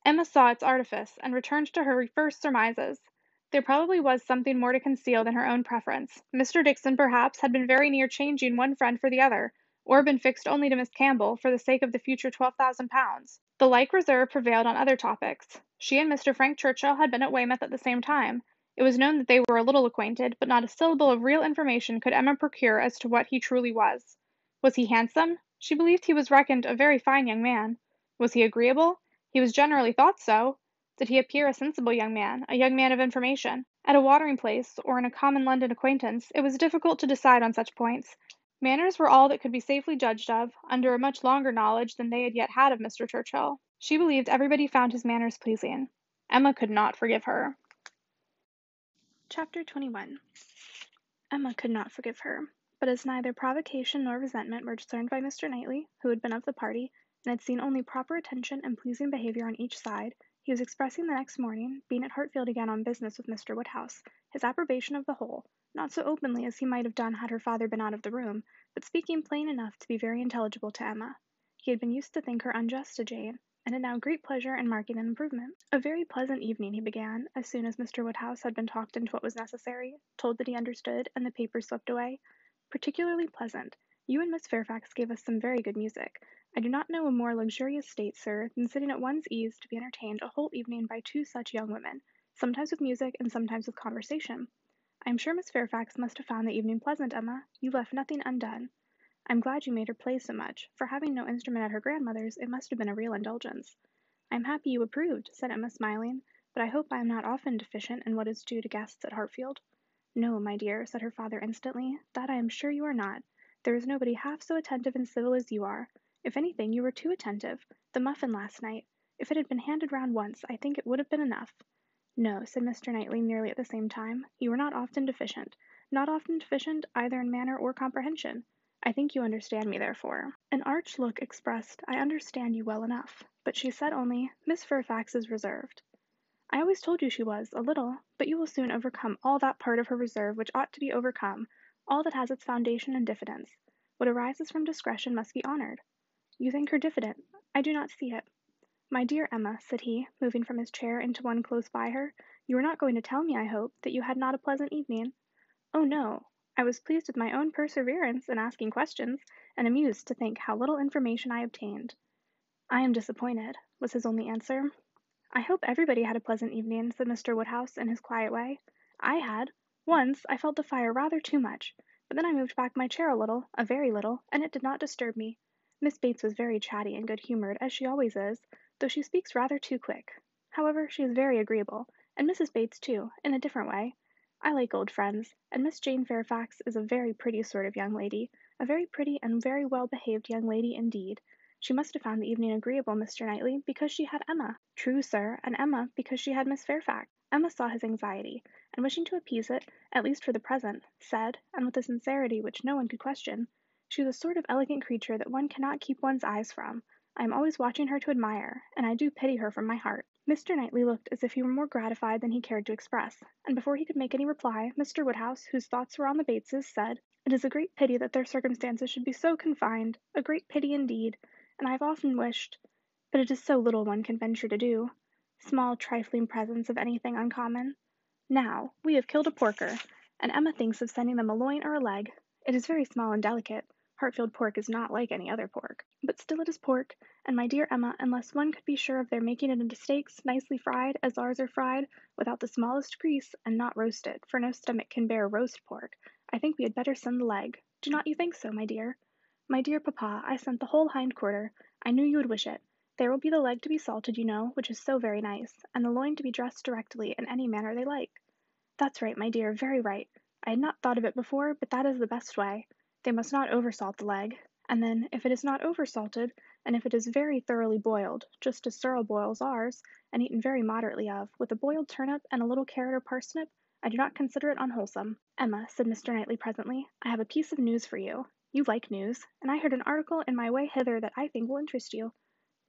Emma saw its artifice, and returned to her first surmises. There probably was something more to conceal than her own preference. Mr. Dixon, perhaps, had been very near changing one friend for the other, or been fixed only to Miss Campbell for the sake of the future twelve thousand pounds. The like reserve prevailed on other topics. She and Mr. Frank Churchill had been at Weymouth at the same time. It was known that they were a little acquainted, but not a syllable of real information could Emma procure as to what he truly was. Was he handsome? She believed he was reckoned a very fine young man. Was he agreeable? He was generally thought so. Did he appear a sensible young man, a young man of information? At a watering place, or in a common London acquaintance, it was difficult to decide on such points. Manners were all that could be safely judged of, under a much longer knowledge than they had yet had of Mr. Churchill. She believed everybody found his manners pleasing. Emma could not forgive her. Chapter 21 Emma could not forgive her, but as neither provocation nor resentment were discerned by Mr. Knightley, who had been of the party, and had seen only proper attention and pleasing behaviour on each side, he was expressing the next morning, being at Hartfield again on business with Mr. Woodhouse, his approbation of the whole, not so openly as he might have done had her father been out of the room, but speaking plain enough to be very intelligible to Emma. He had been used to think her unjust to Jane, and had now great pleasure in marking an improvement. A very pleasant evening, he began, as soon as Mr. Woodhouse had been talked into what was necessary, told that he understood, and the papers slipped away. Particularly pleasant. You and Miss Fairfax gave us some very good music. I do not know a more luxurious state, sir, than sitting at one's ease to be entertained a whole evening by two such young women. sometimes with music and sometimes with conversation. I am sure Miss Fairfax must have found the evening pleasant, Emma. You left nothing undone. I'm glad you made her play so much, for having no instrument at her grandmother's, it must have been a real indulgence. I am happy you approved, said Emma, smiling, but I hope I am not often deficient in what is due to guests at Hartfield. No, my dear, said her father instantly, that I am sure you are not. There is nobody half so attentive and civil as you are. If anything, you were too attentive. The muffin last night. If it had been handed round once, I think it would have been enough. No, said Mr. Knightley nearly at the same time, you are not often deficient. Not often deficient either in manner or comprehension. I think you understand me, therefore. An arch look expressed, I understand you well enough, but she said only, Miss Fairfax is reserved. I always told you she was, a little, but you will soon overcome all that part of her reserve which ought to be overcome, all that has its foundation in diffidence. What arises from discretion must be honored. You think her diffident. I do not see it. My dear Emma, said he, moving from his chair into one close by her, you are not going to tell me, I hope, that you had not a pleasant evening. Oh no, I was pleased with my own perseverance in asking questions, and amused to think how little information I obtained. I am disappointed, was his only answer. I hope everybody had a pleasant evening, said Mr. Woodhouse in his quiet way. I had. Once I felt the fire rather too much, but then I moved back my chair a little, a very little, and it did not disturb me. Miss Bates was very chatty and good humoured, as she always is, though she speaks rather too quick. However, she is very agreeable, and Mrs. Bates too, in a different way. I like old friends, and Miss Jane Fairfax is a very pretty sort of young lady, a very pretty and very well behaved young lady indeed. She must have found the evening agreeable, Mr. Knightley, because she had Emma. True, sir, and Emma because she had Miss Fairfax. Emma saw his anxiety, and wishing to appease it, at least for the present, said, and with a sincerity which no one could question, She is a sort of elegant creature that one cannot keep one's eyes from. I am always watching her to admire, and I do pity her from my heart. Mr. Knightley looked as if he were more gratified than he cared to express, and before he could make any reply, Mr. Woodhouse, whose thoughts were on the Bateses, said, It is a great pity that their circumstances should be so confined, a great pity indeed, and I have often wished, but it is so little one can venture to do, small trifling presents of anything uncommon. Now, we have killed a porker, and Emma thinks of sending them a loin or a leg. It is very small and delicate. Hartfield pork is not like any other pork, but still it is pork, and my dear Emma, unless one could be sure of their making it into steaks, nicely fried, as ours are fried, without the smallest grease, and not roasted, for no stomach can bear roast pork, I think we had better send the leg. Do not you think so, my dear? My dear papa, I sent the whole hind quarter. I knew you would wish it. There will be the leg to be salted, you know, which is so very nice, and the loin to be dressed directly in any manner they like. That's right, my dear, very right. I had not thought of it before, but that is the best way. They must not oversalt the leg, and then, if it is not oversalted, and if it is very thoroughly boiled, just as Serle boils ours, and eaten very moderately of, with a boiled turnip and a little carrot or parsnip, I do not consider it unwholesome. Emma, said Mr. Knightley presently, I have a piece of news for you. You like news, and I heard an article in my way hither that I think will interest you.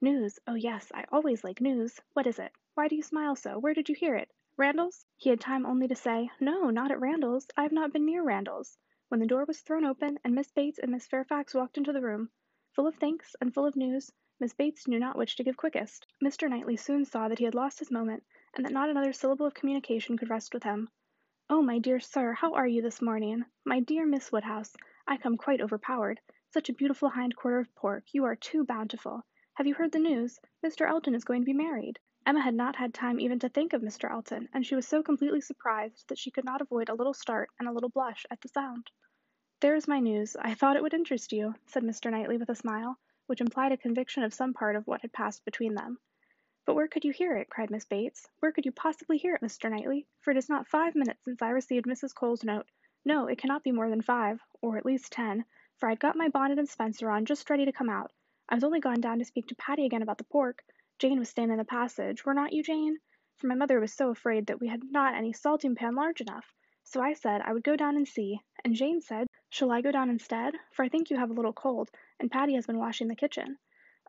News, oh yes, I always like news. What is it? Why do you smile so? Where did you hear it? Randalls? He had time only to say, No, not at Randalls. I have not been near Randalls when the door was thrown open and Miss Bates and Miss Fairfax walked into the room. Full of thanks and full of news, Miss Bates knew not which to give quickest. Mr. Knightley soon saw that he had lost his moment, and that not another syllable of communication could rest with him. Oh, my dear sir, how are you this morning? My dear Miss Woodhouse, I come quite overpowered. Such a beautiful hind quarter of pork. You are too bountiful. Have you heard the news? Mr. Elton is going to be married. Emma had not had time even to think of Mr. Elton, and she was so completely surprised that she could not avoid a little start and a little blush at the sound. There is my news. I thought it would interest you, said Mr. Knightley with a smile, which implied a conviction of some part of what had passed between them. But where could you hear it? cried Miss Bates. Where could you possibly hear it, Mr. Knightley? For it is not five minutes since I received Mrs. Cole's note. No, it cannot be more than five, or at least ten, for I had got my bonnet and spencer on, just ready to come out. I was only gone down to speak to Patty again about the pork. Jane was staying in the passage, were not you, Jane? For my mother was so afraid that we had not any salting pan large enough. So I said I would go down and see, and Jane said Shall I go down instead? For I think you have a little cold, and Patty has been washing the kitchen.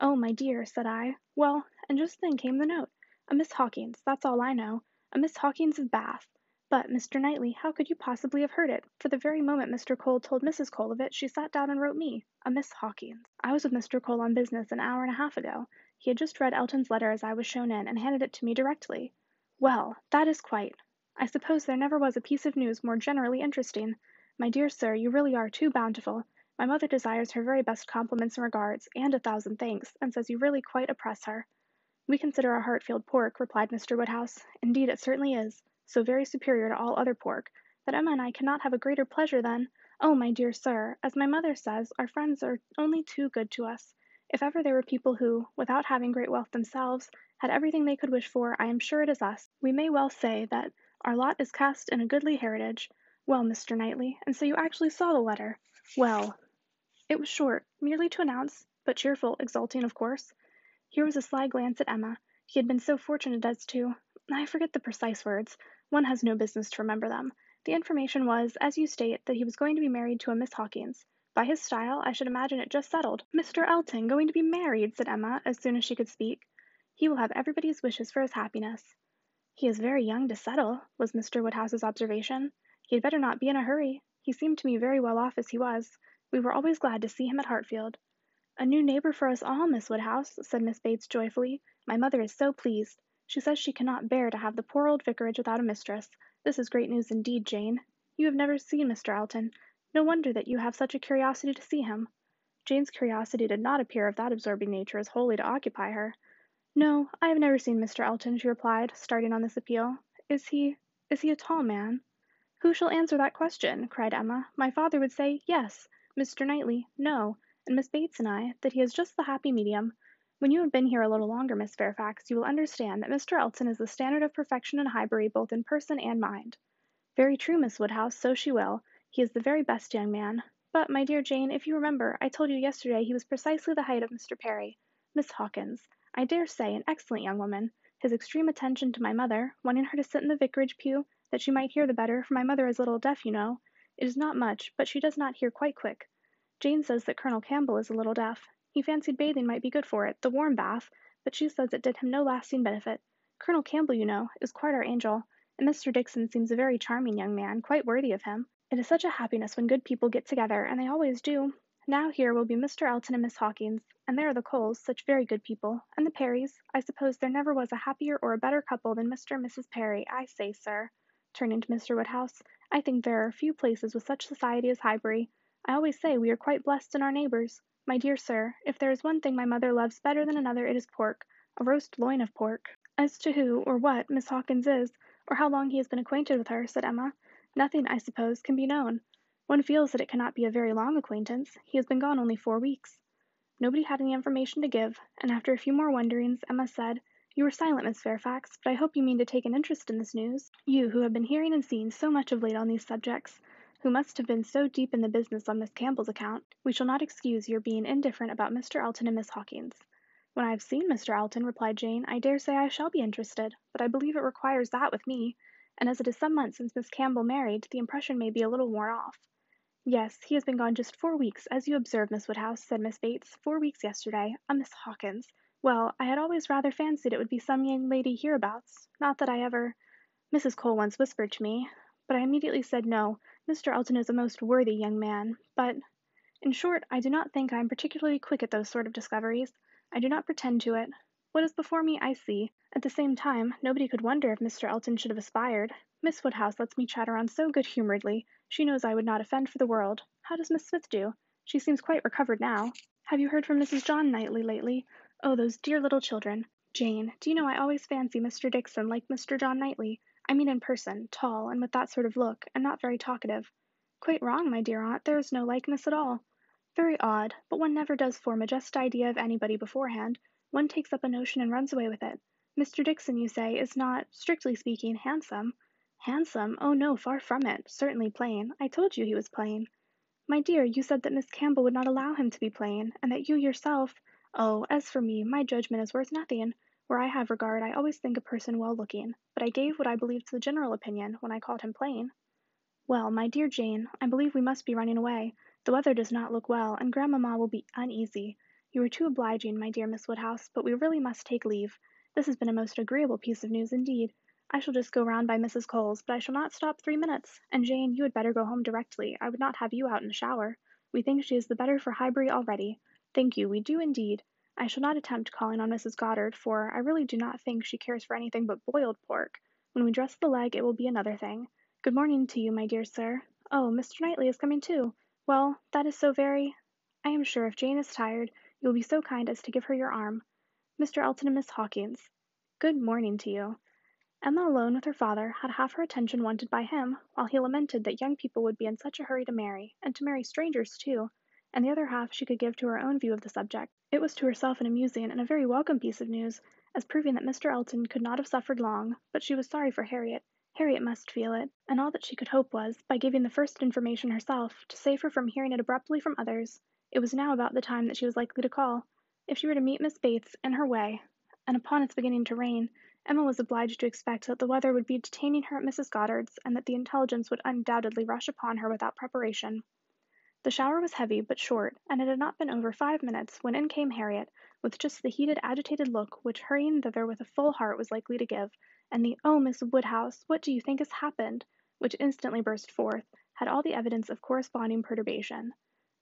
Oh, my dear, said I. Well, and just then came the note. A Miss Hawkins, that's all I know. A Miss Hawkins of Bath. But, Mr. Knightley, how could you possibly have heard it? For the very moment Mr. Cole told Mrs. Cole of it, she sat down and wrote me. A Miss Hawkins. I was with Mr. Cole on business an hour and a half ago. He had just read Elton's letter as I was shown in, and handed it to me directly. Well, that is quite. I suppose there never was a piece of news more generally interesting. My dear sir, you really are too bountiful. My mother desires her very best compliments and regards, and a thousand thanks, and says you really quite oppress her. We consider our Hartfield pork, replied Mr. Woodhouse. Indeed, it certainly is, so very superior to all other pork, that Emma and I cannot have a greater pleasure than oh, my dear sir, as my mother says, our friends are only too good to us. If ever there were people who, without having great wealth themselves, had everything they could wish for, I am sure it is us. We may well say that our lot is cast in a goodly heritage. Well, Mr. Knightley, and so you actually saw the letter. Well, it was short, merely to announce, but cheerful, exulting, of course. Here was a sly glance at Emma. He had been so fortunate as to I forget the precise words. One has no business to remember them. The information was, as you state, that he was going to be married to a Miss Hawkins. By his style, I should imagine it just settled. Mr. Elton going to be married, said Emma, as soon as she could speak. He will have everybody's wishes for his happiness. He is very young to settle, was Mr. Woodhouse's observation. He had better not be in a hurry. He seemed to me very well off as he was. We were always glad to see him at Hartfield. A new neighbor for us all, Miss Woodhouse, said Miss Bates joyfully. My mother is so pleased. She says she cannot bear to have the poor old vicarage without a mistress. This is great news indeed, Jane. You have never seen Mr. Elton. No wonder that you have such a curiosity to see him." Jane's curiosity did not appear of that absorbing nature as wholly to occupy her. "No, I have never seen Mr. Elton," she replied, starting on this appeal. "Is he is he a tall man?" "Who shall answer that question?" cried Emma. "My father would say, 'Yes'; Mr. Knightley, 'No'; and Miss Bates and I, that he is just the happy medium. When you have been here a little longer, Miss Fairfax, you will understand that Mr. Elton is the standard of perfection in Highbury both in person and mind." "Very true, Miss Woodhouse, so she will. He is the very best young man. But, my dear Jane, if you remember, I told you yesterday he was precisely the height of Mr. Perry. Miss Hawkins, I dare say, an excellent young woman. His extreme attention to my mother, wanting her to sit in the vicarage pew, that she might hear the better, for my mother is a little deaf, you know. It is not much, but she does not hear quite quick. Jane says that Colonel Campbell is a little deaf. He fancied bathing might be good for it, the warm bath, but she says it did him no lasting benefit. Colonel Campbell, you know, is quite our angel, and Mr. Dixon seems a very charming young man, quite worthy of him. It is such a happiness when good people get together, and they always do. Now here will be Mr. Elton and Miss Hawkins, and there are the Coles, such very good people, and the Perrys. I suppose there never was a happier or a better couple than Mr. and Mrs. Perry, I say, sir, turning to Mr. Woodhouse. I think there are few places with such society as Highbury. I always say we are quite blessed in our neighbours. My dear sir, if there is one thing my mother loves better than another it is pork, a roast loin of pork." "As to who, or what, Miss Hawkins is, or how long he has been acquainted with her," said Emma, "nothing, I suppose, can be known. One feels that it cannot be a very long acquaintance. He has been gone only four weeks." Nobody had any information to give, and after a few more wonderings, Emma said, "You are silent, Miss Fairfax, but I hope you mean to take an interest in this news you who have been hearing and seeing so much of late on these subjects who must have been so deep in the business on Miss Campbell's account, we shall not excuse your being indifferent about Mr. Elton and Miss Hawkins." "When I have seen Mr. Elton," replied Jane, "I dare say I shall be interested, but I believe it requires that with me, and as it is some months since Miss Campbell married, the impression may be a little worn off." "Yes, he has been gone just four weeks, as you observe, Miss Woodhouse," said Miss Bates. "Four weeks yesterday. A Miss Hawkins! Well, I had always rather fancied it would be some young lady hereabouts. Not that I ever Mrs. Cole once whispered to me, but I immediately said no. Mr. Elton is a most worthy young man, but in short, I do not think I am particularly quick at those sort of discoveries. I do not pretend to it. What is before me I see. At the same time, nobody could wonder if Mr. Elton should have aspired. Miss Woodhouse lets me chatter on so good humouredly. She knows I would not offend for the world. How does Miss Smith do? She seems quite recovered now. Have you heard from Mrs. John Knightley lately? Oh, those dear little children! Jane, do you know I always fancy Mr. Dixon like Mr. John Knightley. I mean in person, tall, and with that sort of look, and not very talkative. Quite wrong, my dear aunt, there is no likeness at all. Very odd, but one never does form a just idea of anybody beforehand. One takes up a notion and runs away with it. Mr. Dixon, you say, is not, strictly speaking, handsome. Handsome? Oh no, far from it. Certainly plain. I told you he was plain. My dear, you said that Miss Campbell would not allow him to be plain, and that you yourself Oh, as for me, my judgment is worth nothing. Where I have regard, I always think a person well looking, but I gave what I believed the general opinion when I called him plain. Well, my dear Jane, I believe we must be running away. The weather does not look well, and grandmamma will be uneasy. You are too obliging, my dear Miss Woodhouse, but we really must take leave. This has been a most agreeable piece of news indeed. I shall just go round by Mrs. Cole's, but I shall not stop three minutes. And Jane, you had better go home directly. I would not have you out in a shower. We think she is the better for Highbury already. Thank you, we do indeed. I shall not attempt calling on Mrs. Goddard, for I really do not think she cares for anything but boiled pork. When we dress the leg it will be another thing. Good morning to you, my dear sir. Oh, Mr. Knightley is coming too. Well, that is so very I am sure if Jane is tired, you will be so kind as to give her your arm. Mr. Elton and Miss Hawkins. Good morning to you." Emma alone with her father had half her attention wanted by him, while he lamented that young people would be in such a hurry to marry, and to marry strangers too, and the other half she could give to her own view of the subject. It was to herself an amusing and a very welcome piece of news, as proving that Mr. Elton could not have suffered long, but she was sorry for Harriet. Harriet must feel it, and all that she could hope was, by giving the first information herself, to save her from hearing it abruptly from others. It was now about the time that she was likely to call. If she were to meet Miss Bates in her way, and upon its beginning to rain, Emma was obliged to expect that the weather would be detaining her at Mrs. Goddard's, and that the intelligence would undoubtedly rush upon her without preparation. The shower was heavy but short, and it had not been over five minutes when in came Harriet, with just the heated, agitated look which hurrying thither with a full heart was likely to give, and the "Oh, Miss Woodhouse, what do you think has happened?" which instantly burst forth, had all the evidence of corresponding perturbation.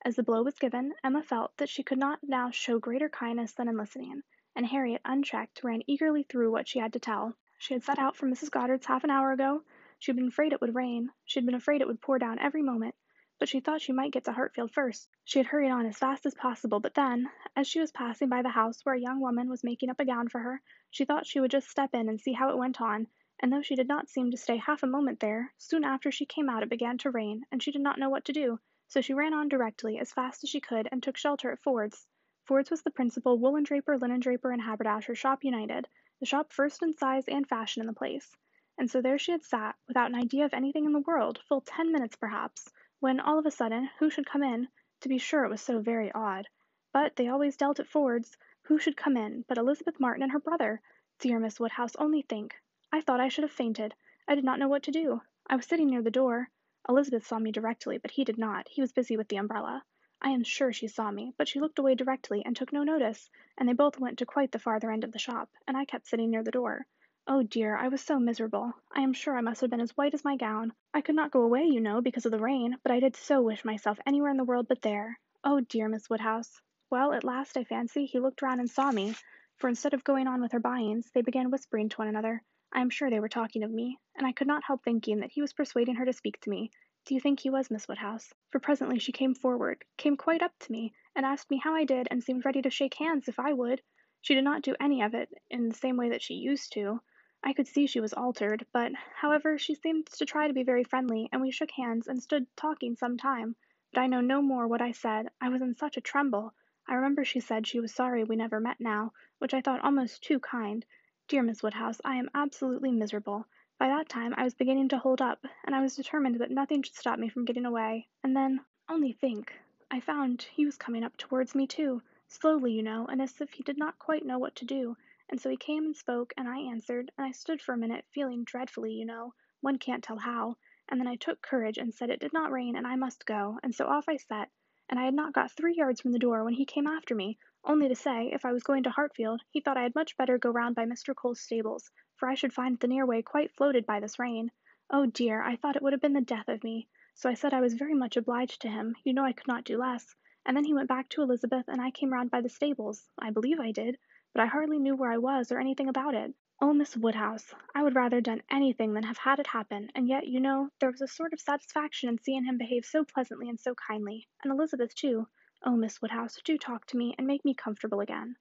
As the blow was given, Emma felt that she could not now show greater kindness than in listening, and Harriet, unchecked, ran eagerly through what she had to tell. She had set out for Mrs. Goddard's half an hour ago. She had been afraid it would rain. She had been afraid it would pour down every moment. But she thought she might get to Hartfield first. She had hurried on as fast as possible, but then, as she was passing by the house where a young woman was making up a gown for her, she thought she would just step in and see how it went on, and though she did not seem to stay half a moment there, soon after she came out it began to rain, and she did not know what to do. So she ran on directly, as fast as she could, and took shelter at Ford's. Ford's was the principal woolen draper, linen draper, and haberdasher shop united, the shop first in size and fashion in the place. And so there she had sat, without an idea of anything in the world, full ten minutes perhaps, when, all of a sudden, who should come in? To be sure it was so very odd. But they always dealt at Ford's. Who should come in but Elizabeth Martin and her brother? Dear Miss Woodhouse, only think! I thought I should have fainted. I did not know what to do. I was sitting near the door. Elizabeth saw me directly, but he did not. He was busy with the umbrella. I am sure she saw me, but she looked away directly and took no notice, and they both went to quite the farther end of the shop, and I kept sitting near the door. Oh dear, I was so miserable. I am sure I must have been as white as my gown. I could not go away, you know, because of the rain, but I did so wish myself anywhere in the world but there. Oh dear, Miss Woodhouse. Well, at last, I fancy, he looked round and saw me, for instead of going on with her buyings, they began whispering to one another. I am sure they were talking of me, and I could not help thinking that he was persuading her to speak to me. Do you think he was, Miss Woodhouse? For presently she came forward, came quite up to me, and asked me how I did, and seemed ready to shake hands if I would. She did not do any of it in the same way that she used to. I could see she was altered, but, however, she seemed to try to be very friendly, and we shook hands and stood talking some time. But I know no more what I said. I was in such a tremble. I remember she said she was sorry we never met now, which I thought almost too kind. Dear Miss Woodhouse, I am absolutely miserable. By that time I was beginning to hold up, and I was determined that nothing should stop me from getting away. And then only think I found he was coming up towards me too, slowly, you know, and as if he did not quite know what to do. And so he came and spoke, and I answered, and I stood for a minute feeling dreadfully, you know, one can't tell how, and then I took courage and said it did not rain and I must go, and so off I set, and I had not got three yards from the door when he came after me, only to say, if I was going to Hartfield, he thought I had much better go round by Mr. Cole's stables, for I should find the near way quite floated by this rain. Oh dear, I thought it would have been the death of me. So I said I was very much obliged to him, you know I could not do less, and then he went back to Elizabeth and I came round by the stables. I believe I did, but I hardly knew where I was or anything about it. Oh, Miss Woodhouse, I would rather done anything than have had it happen, and yet, you know, there was a sort of satisfaction in seeing him behave so pleasantly and so kindly, and Elizabeth too. Oh, Miss Woodhouse, do talk to me and make me comfortable again."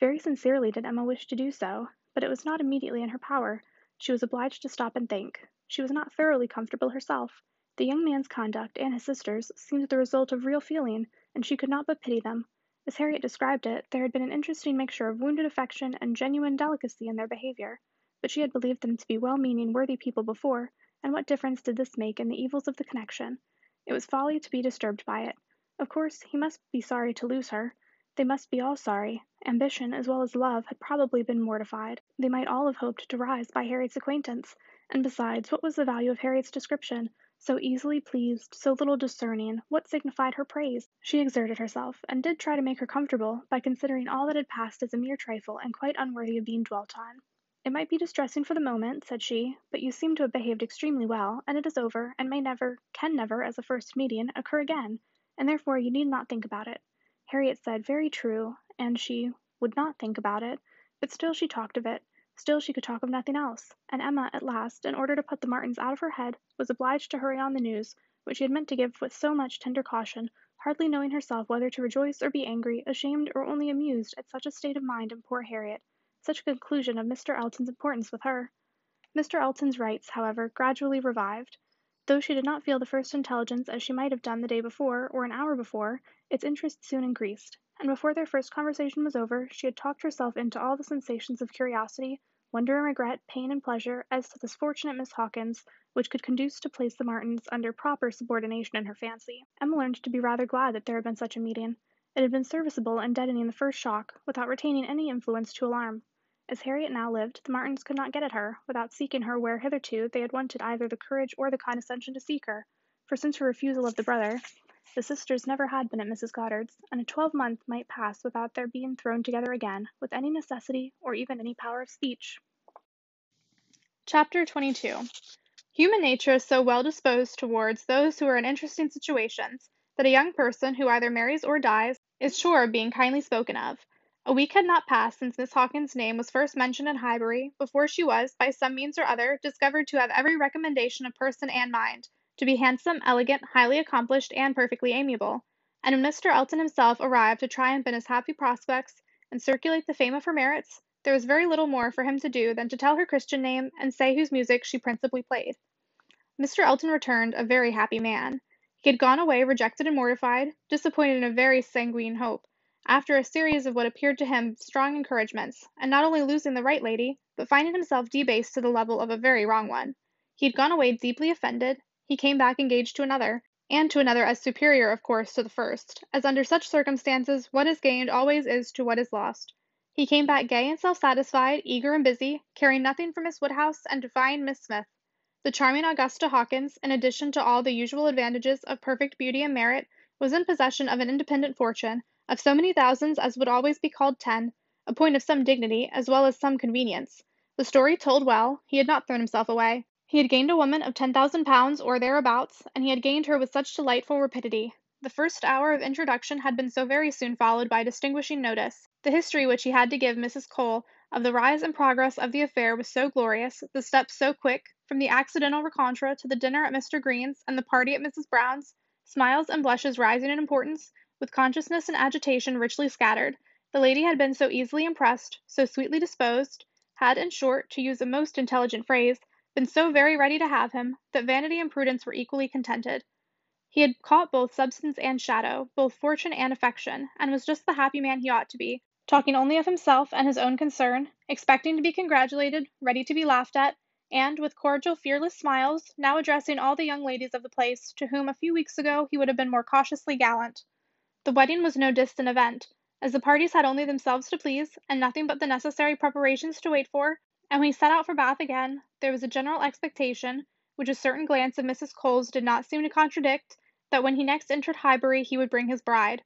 Very sincerely did Emma wish to do so, but it was not immediately in her power. She was obliged to stop and think. She was not thoroughly comfortable herself. The young man's conduct, and his sister's, seemed the result of real feeling, and she could not but pity them. As Harriet described it, there had been an interesting mixture of wounded affection and genuine delicacy in their behavior, but she had believed them to be well meaning, worthy people before, and what difference did this make in the evils of the connection? It was folly to be disturbed by it. Of course, he must be sorry to lose her. They must be all sorry. Ambition, as well as love, had probably been mortified. They might all have hoped to rise by Harriet's acquaintance. And besides, what was the value of Harriet's description? So easily pleased, so little discerning, what signified her praise? She exerted herself, and did try to make her comfortable, by considering all that had passed as a mere trifle and quite unworthy of being dwelt on. It might be distressing for the moment, said she, but you seem to have behaved extremely well, and it is over, and may never, can never, as a first meeting, occur again and therefore you need not think about it. Harriet said, Very true, and she would not think about it, but still she talked of it, still she could talk of nothing else, and Emma, at last, in order to put the Martins out of her head, was obliged to hurry on the news, which she had meant to give with so much tender caution, hardly knowing herself whether to rejoice or be angry, ashamed or only amused at such a state of mind in poor Harriet, such a conclusion of Mr. Elton's importance with her. Mr. Elton's rights, however, gradually revived. Though she did not feel the first intelligence as she might have done the day before, or an hour before, its interest soon increased, and before their first conversation was over, she had talked herself into all the sensations of curiosity, wonder and regret, pain and pleasure, as to this fortunate Miss Hawkins, which could conduce to place the Martins under proper subordination in her fancy. Emma learned to be rather glad that there had been such a meeting. It had been serviceable in deadening the first shock, without retaining any influence to alarm. As Harriet now lived, the Martins could not get at her, without seeking her where hitherto they had wanted either the courage or the condescension to seek her, for since her refusal of the brother, the sisters never had been at Mrs. Goddard's, and a twelvemonth might pass without their being thrown together again, with any necessity, or even any power of speech. Chapter 22 Human nature is so well disposed towards those who are in interesting situations, that a young person who either marries or dies is sure of being kindly spoken of. A week had not passed since Miss Hawkins's name was first mentioned in Highbury, before she was, by some means or other, discovered to have every recommendation of person and mind, to be handsome, elegant, highly accomplished, and perfectly amiable; and when Mr. Elton himself arrived to triumph in his happy prospects, and circulate the fame of her merits, there was very little more for him to do than to tell her Christian name, and say whose music she principally played. Mr. Elton returned a very happy man. He had gone away rejected and mortified, disappointed in a very sanguine hope after a series of what appeared to him strong encouragements, and not only losing the right lady, but finding himself debased to the level of a very wrong one. He had gone away deeply offended, he came back engaged to another, and to another as superior, of course, to the first, as under such circumstances what is gained always is to what is lost. He came back gay and self satisfied, eager and busy, caring nothing for Miss Woodhouse and defying Miss Smith. The charming Augusta Hawkins, in addition to all the usual advantages of perfect beauty and merit, was in possession of an independent fortune, of so many thousands as would always be called ten, a point of some dignity, as well as some convenience. The story told well, he had not thrown himself away. He had gained a woman of ten thousand pounds or thereabouts, and he had gained her with such delightful rapidity. The first hour of introduction had been so very soon followed by distinguishing notice. The history which he had to give Mrs. Cole of the rise and progress of the affair was so glorious, the steps so quick, from the accidental rencontre to the dinner at Mr. Green's and the party at Mrs. Brown's, smiles and blushes rising in importance, with consciousness and agitation richly scattered, the lady had been so easily impressed, so sweetly disposed, had, in short, to use a most intelligent phrase, been so very ready to have him, that vanity and prudence were equally contented. He had caught both substance and shadow, both fortune and affection, and was just the happy man he ought to be, talking only of himself and his own concern, expecting to be congratulated, ready to be laughed at, and, with cordial, fearless smiles, now addressing all the young ladies of the place, to whom a few weeks ago he would have been more cautiously gallant. The wedding was no distant event, as the parties had only themselves to please, and nothing but the necessary preparations to wait for, and when he set out for Bath again, there was a general expectation, which a certain glance of Mrs. Cole's did not seem to contradict, that when he next entered Highbury he would bring his bride.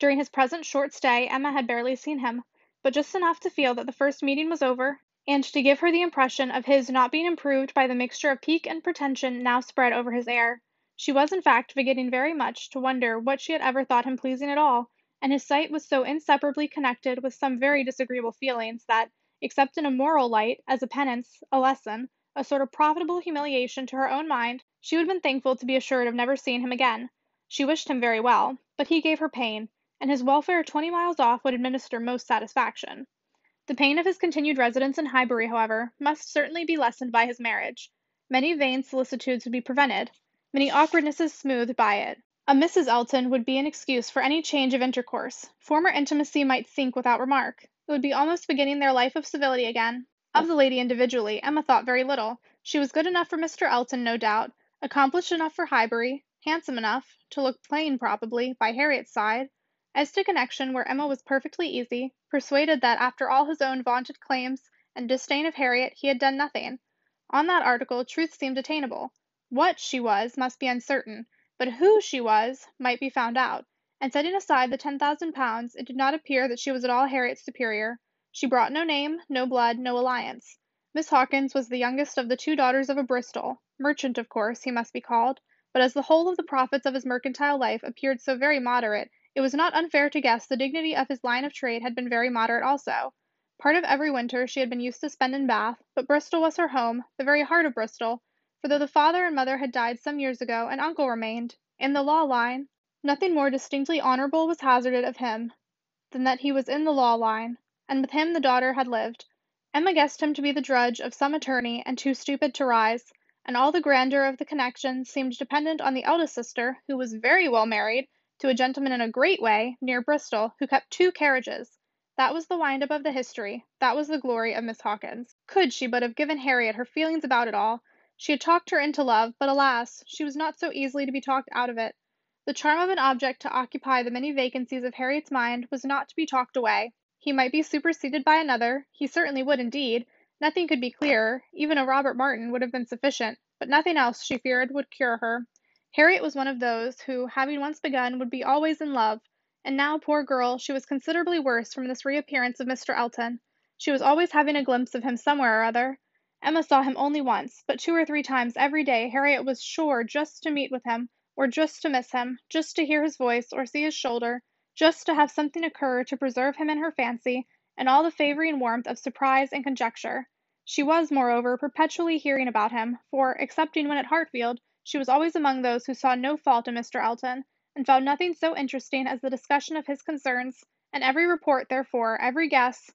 During his present short stay Emma had barely seen him, but just enough to feel that the first meeting was over, and to give her the impression of his not being improved by the mixture of pique and pretension now spread over his air. She was in fact beginning very much to wonder what she had ever thought him pleasing at all, and his sight was so inseparably connected with some very disagreeable feelings that, except in a moral light, as a penance, a lesson, a sort of profitable humiliation to her own mind, she would have been thankful to be assured of never seeing him again. She wished him very well, but he gave her pain, and his welfare twenty miles off would administer most satisfaction. The pain of his continued residence in Highbury, however, must certainly be lessened by his marriage. Many vain solicitudes would be prevented, many awkwardnesses smoothed by it. A Mrs. Elton would be an excuse for any change of intercourse; former intimacy might sink without remark; it would be almost beginning their life of civility again. Of the lady individually, Emma thought very little. She was good enough for Mr. Elton, no doubt, accomplished enough for Highbury, handsome enough to look plain probably by Harriet's side. As to connection, where Emma was perfectly easy, persuaded that after all his own vaunted claims and disdain of Harriet he had done nothing. On that article truth seemed attainable. What she was must be uncertain, but who she was might be found out, and setting aside the ten thousand pounds, it did not appear that she was at all Harriet's superior. She brought no name, no blood, no alliance. Miss Hawkins was the youngest of the two daughters of a Bristol merchant, of course, he must be called, but as the whole of the profits of his mercantile life appeared so very moderate, it was not unfair to guess the dignity of his line of trade had been very moderate also. Part of every winter she had been used to spend in Bath, but Bristol was her home, the very heart of Bristol, for though the father and mother had died some years ago, an uncle remained, in the law line, Nothing more distinctly honourable was hazarded of him than that he was in the law line, and with him the daughter had lived. Emma guessed him to be the drudge of some attorney and too stupid to rise, and all the grandeur of the connection seemed dependent on the eldest sister, who was very well married to a gentleman in a great way, near Bristol, who kept two carriages. That was the wind up of the history, that was the glory of Miss Hawkins. Could she but have given Harriet her feelings about it all! She had talked her into love, but alas! she was not so easily to be talked out of it. The charm of an object to occupy the many vacancies of Harriet's mind was not to be talked away. He might be superseded by another, he certainly would indeed; nothing could be clearer, even a Robert Martin would have been sufficient, but nothing else, she feared, would cure her. Harriet was one of those who, having once begun, would be always in love, and now, poor girl, she was considerably worse from this reappearance of Mr. Elton. She was always having a glimpse of him somewhere or other. Emma saw him only once, but two or three times every day Harriet was sure just to meet with him or just to miss him, just to hear his voice or see his shoulder, just to have something occur to preserve him in her fancy, and all the favouring warmth of surprise and conjecture. She was, moreover, perpetually hearing about him, for, excepting when at Hartfield, she was always among those who saw no fault in Mr. Elton, and found nothing so interesting as the discussion of his concerns, and every report, therefore, every guess,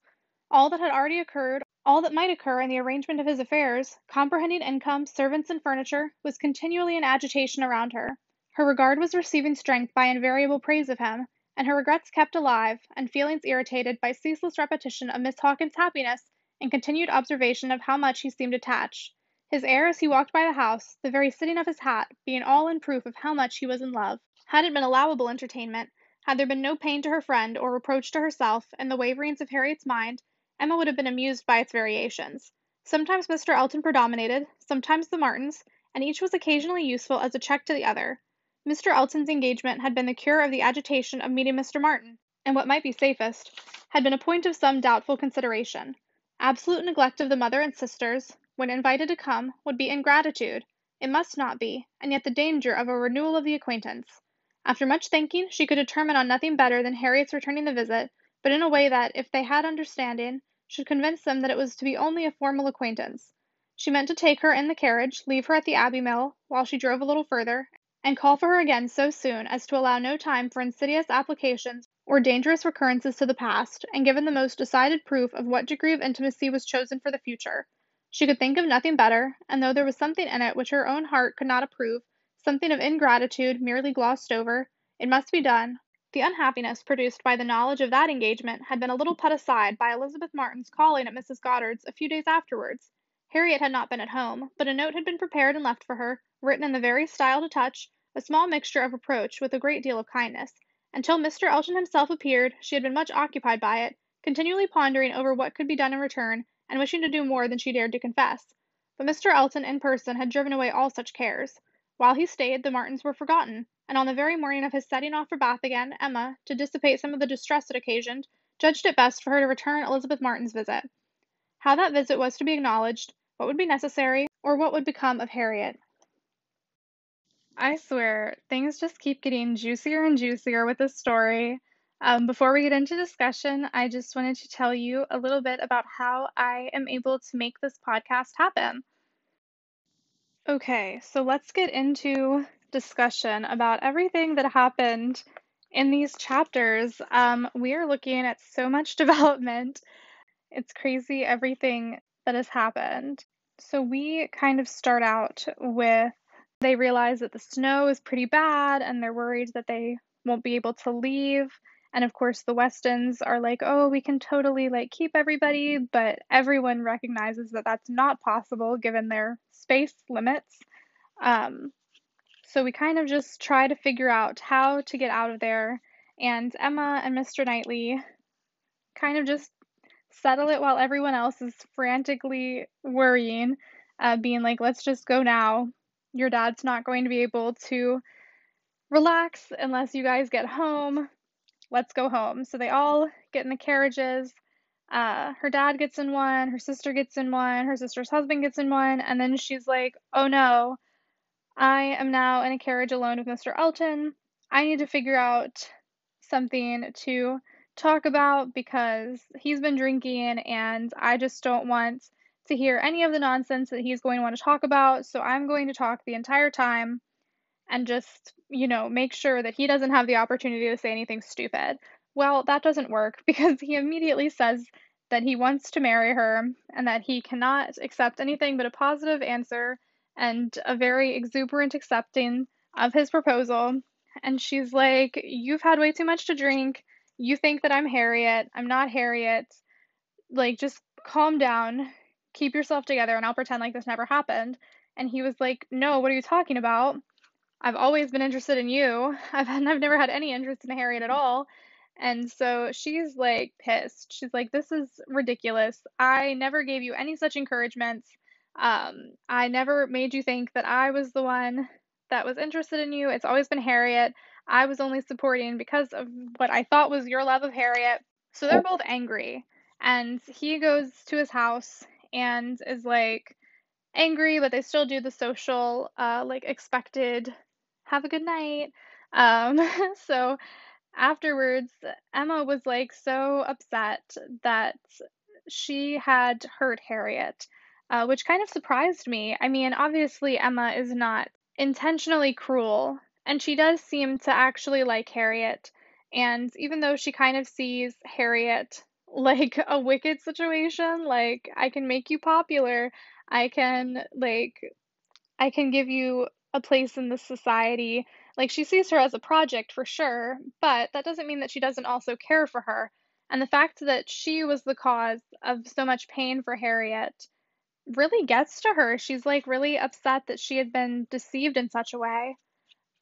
all that had already occurred, all that might occur in the arrangement of his affairs, comprehending income, servants, and furniture, was continually in agitation around her. Her regard was receiving strength by invariable praise of him, and her regrets kept alive, and feelings irritated by ceaseless repetition of Miss Hawkins's happiness and continued observation of how much he seemed attached; his air as he walked by the house, the very sitting of his hat, being all in proof of how much he was in love. Had it been allowable entertainment, had there been no pain to her friend or reproach to herself in the waverings of Harriet's mind, Emma would have been amused by its variations. Sometimes Mr. Elton predominated, sometimes the Martins, and each was occasionally useful as a check to the other. Mr. Elton's engagement had been the cure of the agitation of meeting Mr. Martin, and what might be safest, had been a point of some doubtful consideration. Absolute neglect of the mother and sisters, when invited to come, would be ingratitude; it must not be, and yet the danger of a renewal of the acquaintance. After much thinking, she could determine on nothing better than Harriet's returning the visit, but in a way that, if they had understanding, should convince them that it was to be only a formal acquaintance. She meant to take her in the carriage, leave her at the Abbey Mill, while she drove a little further and call for her again so soon as to allow no time for insidious applications or dangerous recurrences to the past, and given the most decided proof of what degree of intimacy was chosen for the future. She could think of nothing better, and though there was something in it which her own heart could not approve, something of ingratitude merely glossed over, it must be done. The unhappiness produced by the knowledge of that engagement had been a little put aside by Elizabeth Martin's calling at Mrs. Goddard's a few days afterwards. Harriet had not been at home, but a note had been prepared and left for her, written in the very style to touch, a small mixture of reproach with a great deal of kindness. Until Mr. Elton himself appeared, she had been much occupied by it, continually pondering over what could be done in return, and wishing to do more than she dared to confess. But Mr. Elton in person had driven away all such cares. While he stayed, the Martins were forgotten, and on the very morning of his setting off for Bath again, Emma, to dissipate some of the distress it occasioned, judged it best for her to return Elizabeth Martin's visit. How that visit was to be acknowledged, what would be necessary, or what would become of Harriet. I swear, things just keep getting juicier and juicier with this story. Um, before we get into discussion, I just wanted to tell you a little bit about how I am able to make this podcast happen. Okay, so let's get into discussion about everything that happened in these chapters. Um, we are looking at so much development. It's crazy everything that has happened. So we kind of start out with they realize that the snow is pretty bad and they're worried that they won't be able to leave. And of course, the Westons are like, oh, we can totally like keep everybody, but everyone recognizes that that's not possible given their space limits. Um, so we kind of just try to figure out how to get out of there. And Emma and Mr. Knightley kind of just settle it while everyone else is frantically worrying, uh, being like, let's just go now your dad's not going to be able to relax unless you guys get home. Let's go home. So they all get in the carriages. Uh, her dad gets in one, her sister gets in one, her sister's husband gets in one, and then she's like, oh no, I am now in a carriage alone with Mr. Elton. I need to figure out something to talk about because he's been drinking and I just don't want to hear any of the nonsense that he's going to want to talk about, so I'm going to talk the entire time. And just, you know, make sure that he doesn't have the opportunity to say anything stupid. Well, that doesn't work because he immediately says that he wants to marry her and that he cannot accept anything but a positive answer and a very exuberant accepting of his proposal. And she's like, You've had way too much to drink. You think that I'm Harriet. I'm not Harriet. Like, just calm down. Keep yourself together, and I'll pretend like this never happened. And he was like, No, what are you talking about? I've always been interested in you. I've, I've never had any interest in Harriet at all. And so she's like pissed. She's like, This is ridiculous. I never gave you any such encouragements. Um, I never made you think that I was the one that was interested in you. It's always been Harriet. I was only supporting because of what I thought was your love of Harriet. So they're both angry. And he goes to his house and is like angry, but they still do the social, uh, like expected, have a good night. Um, so afterwards, Emma was like so upset that she had hurt Harriet, uh, which kind of surprised me. I mean, obviously, Emma is not intentionally cruel, and she does seem to actually like Harriet. And even though she kind of sees Harriet like a wicked situation, like, I can make you popular, I can, like, I can give you a place in this society. Like, she sees her as a project for sure, but that doesn't mean that she doesn't also care for her. And the fact that she was the cause of so much pain for Harriet really gets to her. She's like really upset that she had been deceived in such a way.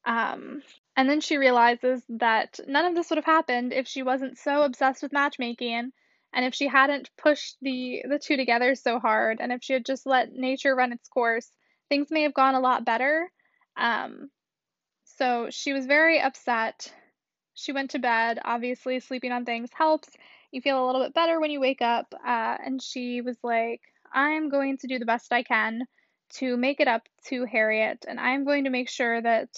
Um, and then she realizes that none of this would have happened if she wasn't so obsessed with matchmaking and if she hadn't pushed the the two together so hard and if she had just let nature run its course, things may have gone a lot better. Um, so she was very upset. She went to bed. Obviously, sleeping on things helps. You feel a little bit better when you wake up. Uh, and she was like, I'm going to do the best I can to make it up to Harriet, and I'm going to make sure that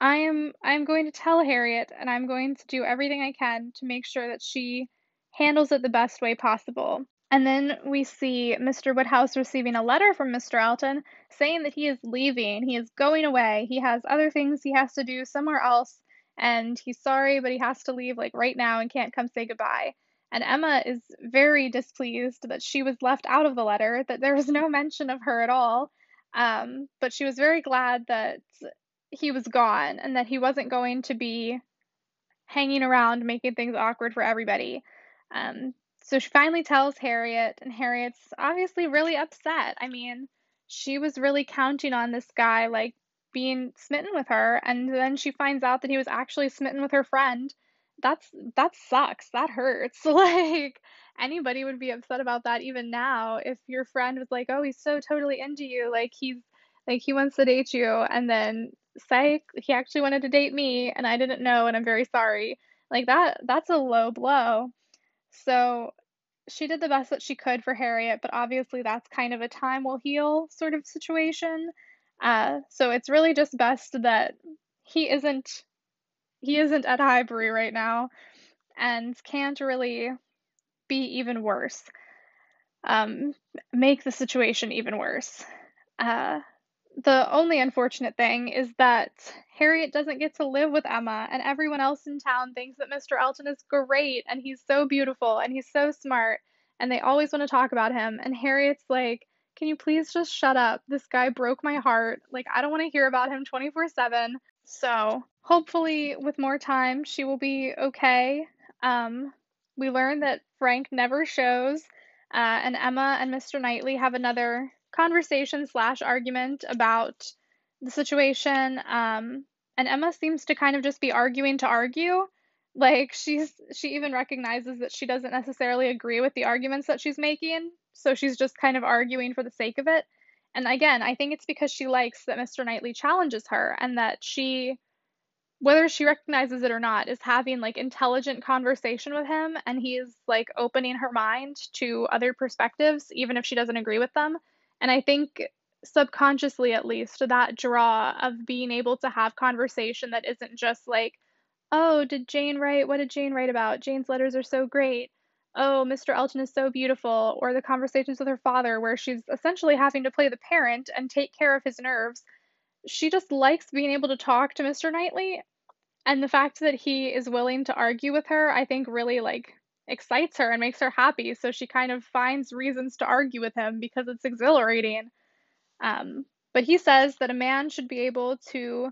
I am I'm going to tell Harriet and I'm going to do everything I can to make sure that she handles it the best way possible. And then we see Mr. Woodhouse receiving a letter from Mr. Elton saying that he is leaving, he is going away, he has other things he has to do somewhere else, and he's sorry, but he has to leave like right now and can't come say goodbye. And Emma is very displeased that she was left out of the letter, that there was no mention of her at all. Um, but she was very glad that he was gone and that he wasn't going to be hanging around making things awkward for everybody. Um, so she finally tells Harriet, and Harriet's obviously really upset. I mean, she was really counting on this guy, like, being smitten with her, and then she finds out that he was actually smitten with her friend. That's that sucks. That hurts. Like anybody would be upset about that even now if your friend was like, "Oh, he's so totally into you. Like he's like he wants to date you." And then psych he actually wanted to date me and I didn't know and I'm very sorry. Like that that's a low blow. So she did the best that she could for Harriet, but obviously that's kind of a time will heal sort of situation. Uh, so it's really just best that he isn't he isn't at Highbury right now and can't really be even worse. Um, make the situation even worse. Uh, the only unfortunate thing is that Harriet doesn't get to live with Emma, and everyone else in town thinks that Mr. Elton is great and he's so beautiful and he's so smart, and they always want to talk about him. And Harriet's like, Can you please just shut up? This guy broke my heart. Like, I don't want to hear about him 24 7. So, hopefully, with more time, she will be okay. Um, we learn that Frank never shows, uh, and Emma and Mr. Knightley have another conversation slash argument about the situation. Um, and Emma seems to kind of just be arguing to argue. Like she's she even recognizes that she doesn't necessarily agree with the arguments that she's making, so she's just kind of arguing for the sake of it. And again, I think it's because she likes that Mr. Knightley challenges her and that she whether she recognizes it or not is having like intelligent conversation with him and he's like opening her mind to other perspectives even if she doesn't agree with them and I think subconsciously, at least, that draw of being able to have conversation that isn't just like, oh, did Jane write? What did Jane write about? Jane's letters are so great. Oh, Mr. Elton is so beautiful. Or the conversations with her father, where she's essentially having to play the parent and take care of his nerves. she just likes being able to talk to Mr. Knightley and the fact that he is willing to argue with her, I think really like excites her and makes her happy. So she kind of finds reasons to argue with him because it's exhilarating. Um, but he says that a man should be able to,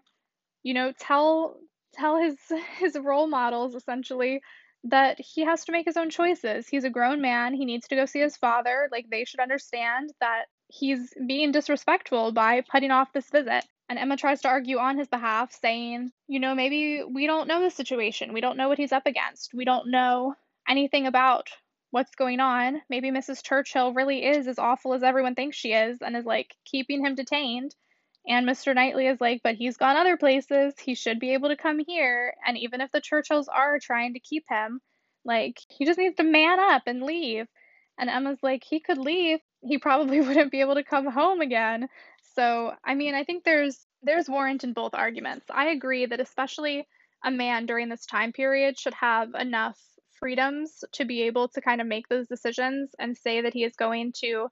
you know, tell tell his his role models essentially that he has to make his own choices. He's a grown man. He needs to go see his father. Like they should understand that he's being disrespectful by putting off this visit. And Emma tries to argue on his behalf, saying, you know, maybe we don't know the situation. We don't know what he's up against. We don't know anything about what's going on. Maybe Mrs. Churchill really is as awful as everyone thinks she is and is like keeping him detained. And Mr. Knightley is like, but he's gone other places. He should be able to come here. And even if the Churchills are trying to keep him, like, he just needs to man up and leave. And Emma's like, he could leave. He probably wouldn't be able to come home again. So, I mean, I think there's there's warrant in both arguments. I agree that especially a man during this time period should have enough freedoms to be able to kind of make those decisions and say that he is going to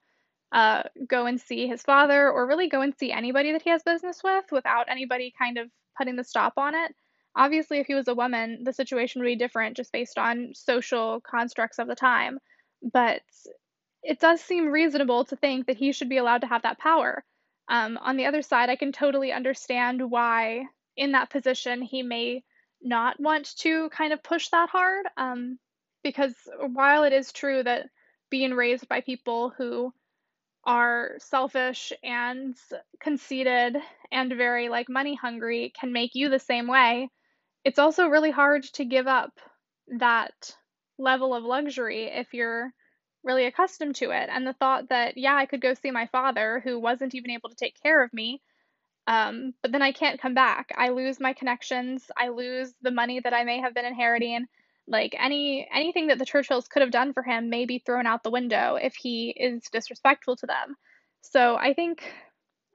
uh, go and see his father or really go and see anybody that he has business with without anybody kind of putting the stop on it. Obviously, if he was a woman, the situation would be different just based on social constructs of the time. But it does seem reasonable to think that he should be allowed to have that power. Um, on the other side, I can totally understand why, in that position, he may not want to kind of push that hard. Um, because while it is true that being raised by people who are selfish and conceited and very like money hungry can make you the same way, it's also really hard to give up that level of luxury if you're really accustomed to it. And the thought that, yeah, I could go see my father who wasn't even able to take care of me, um, but then I can't come back. I lose my connections, I lose the money that I may have been inheriting. Like any anything that the Churchills could have done for him may be thrown out the window if he is disrespectful to them. So I think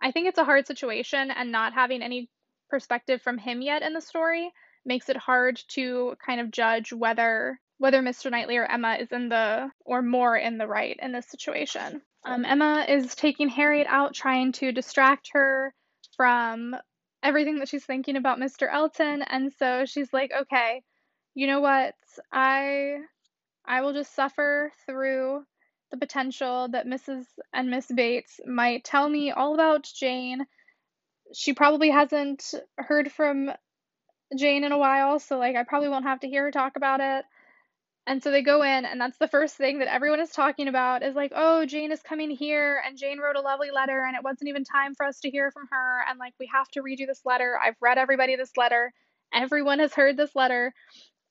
I think it's a hard situation and not having any perspective from him yet in the story makes it hard to kind of judge whether whether Mr. Knightley or Emma is in the or more in the right in this situation. Um, Emma is taking Harriet out, trying to distract her from everything that she's thinking about Mr. Elton, and so she's like, "Okay, you know what? I I will just suffer through the potential that Mrs. and Miss Bates might tell me all about Jane. She probably hasn't heard from Jane in a while, so like I probably won't have to hear her talk about it. And so they go in, and that's the first thing that everyone is talking about is like, oh, Jane is coming here, and Jane wrote a lovely letter, and it wasn't even time for us to hear from her, and like, we have to read you this letter. I've read everybody this letter. Everyone has heard this letter.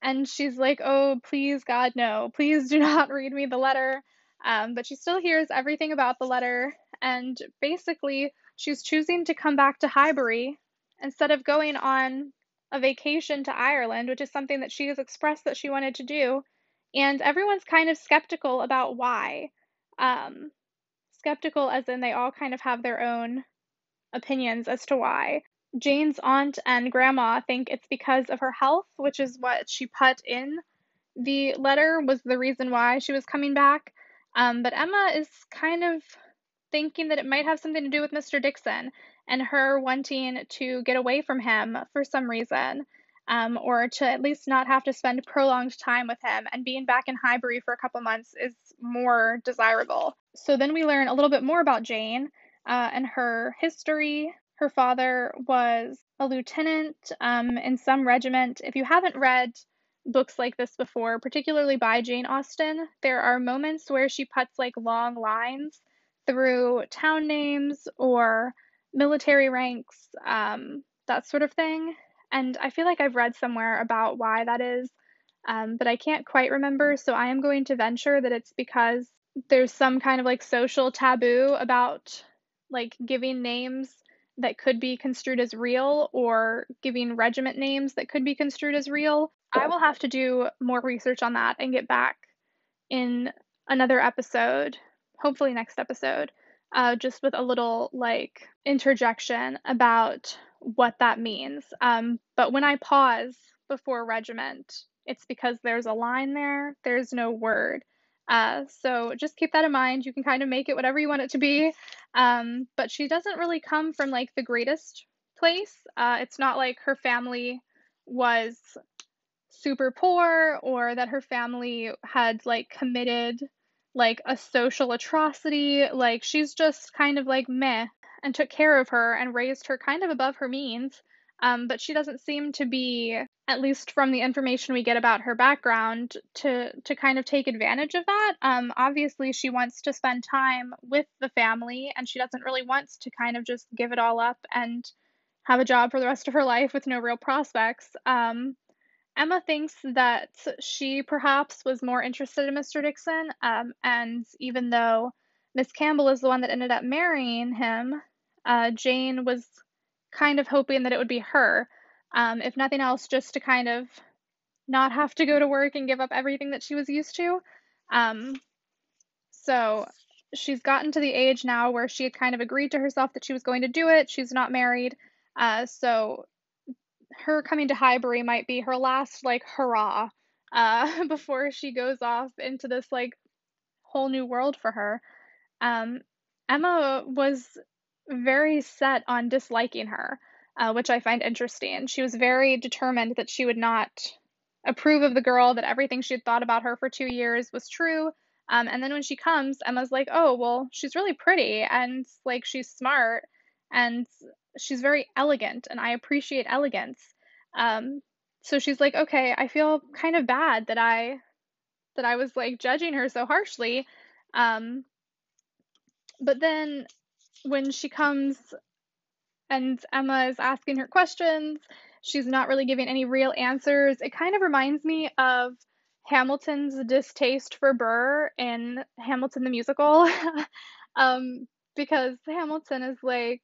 And she's like, oh, please, God, no. Please do not read me the letter. Um, but she still hears everything about the letter. And basically, she's choosing to come back to Highbury instead of going on a vacation to Ireland, which is something that she has expressed that she wanted to do. And everyone's kind of skeptical about why. Um, skeptical as in they all kind of have their own opinions as to why. Jane's aunt and grandma think it's because of her health, which is what she put in the letter was the reason why she was coming back. Um, but Emma is kind of thinking that it might have something to do with Mr. Dixon and her wanting to get away from him for some reason, um, or to at least not have to spend prolonged time with him. And being back in Highbury for a couple months is more desirable. So then we learn a little bit more about Jane uh, and her history, her father was a lieutenant um, in some regiment. If you haven't read books like this before, particularly by Jane Austen, there are moments where she puts like long lines through town names or military ranks, um, that sort of thing. And I feel like I've read somewhere about why that is, um, but I can't quite remember. So I am going to venture that it's because there's some kind of like social taboo about like giving names that could be construed as real or giving regiment names that could be construed as real. I will have to do more research on that and get back in another episode, hopefully next episode, uh, just with a little like interjection about what that means. Um, but when I pause before regiment, it's because there's a line there, there's no word. Uh, so just keep that in mind. You can kind of make it whatever you want it to be. Um, but she doesn't really come from like the greatest place. Uh, it's not like her family was super poor or that her family had like committed like a social atrocity. Like she's just kind of like meh and took care of her and raised her kind of above her means. Um, but she doesn't seem to be, at least from the information we get about her background, to to kind of take advantage of that. Um, obviously, she wants to spend time with the family, and she doesn't really want to kind of just give it all up and have a job for the rest of her life with no real prospects. Um, Emma thinks that she perhaps was more interested in Mr. Dixon, um, and even though Miss Campbell is the one that ended up marrying him, uh, Jane was kind of hoping that it would be her, um, if nothing else, just to kind of not have to go to work and give up everything that she was used to. Um, so she's gotten to the age now where she had kind of agreed to herself that she was going to do it. She's not married. Uh, so her coming to Highbury might be her last like hurrah uh, before she goes off into this like whole new world for her. Um, Emma was very set on disliking her, uh, which I find interesting. She was very determined that she would not approve of the girl, that everything she had thought about her for two years was true. Um, and then when she comes, Emma's like, oh, well, she's really pretty and like she's smart and she's very elegant and I appreciate elegance. Um, so she's like, okay, I feel kind of bad that I that I was like judging her so harshly. Um, but then when she comes and Emma is asking her questions, she's not really giving any real answers. It kind of reminds me of Hamilton's distaste for Burr in Hamilton the musical. um, because Hamilton is like,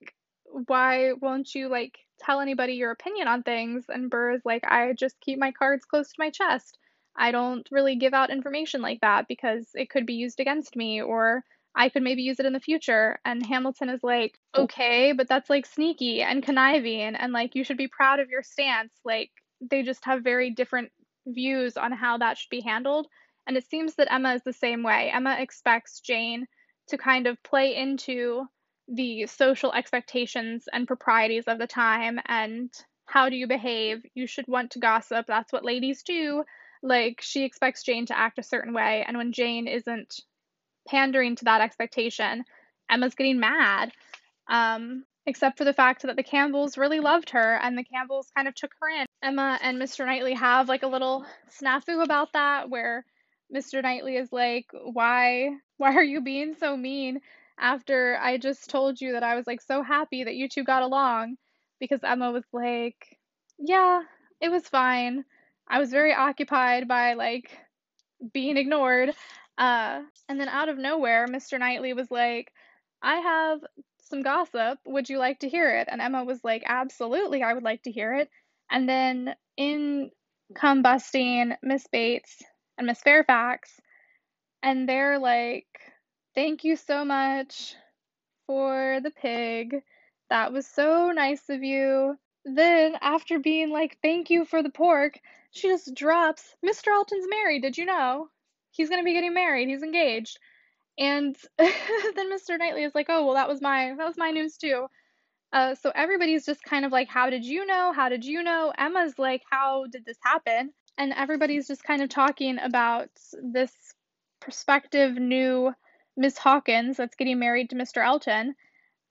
why won't you like tell anybody your opinion on things? And Burr is like, I just keep my cards close to my chest. I don't really give out information like that because it could be used against me or I could maybe use it in the future. And Hamilton is like, okay, but that's like sneaky and conniving and like you should be proud of your stance. Like they just have very different views on how that should be handled. And it seems that Emma is the same way. Emma expects Jane to kind of play into the social expectations and proprieties of the time and how do you behave? You should want to gossip. That's what ladies do. Like, she expects Jane to act a certain way. And when Jane isn't pandering to that expectation, Emma's getting mad. Um, except for the fact that the Campbells really loved her and the Campbells kind of took her in. Emma and Mr. Knightley have like a little snafu about that where Mr. Knightley is like, "Why why are you being so mean after I just told you that I was like so happy that you two got along?" Because Emma was like, "Yeah, it was fine. I was very occupied by like being ignored." Uh, and then out of nowhere, Mr. Knightley was like, I have some gossip. Would you like to hear it? And Emma was like, Absolutely, I would like to hear it. And then in come busting Miss Bates and Miss Fairfax, and they're like, Thank you so much for the pig. That was so nice of you. Then, after being like, Thank you for the pork, she just drops, Mr. Elton's married, did you know? He's going to be getting married. He's engaged. And then Mr. Knightley is like, "Oh, well that was my that was my news too." Uh, so everybody's just kind of like, "How did you know? How did you know?" Emma's like, "How did this happen?" And everybody's just kind of talking about this prospective new Miss Hawkins that's getting married to Mr. Elton.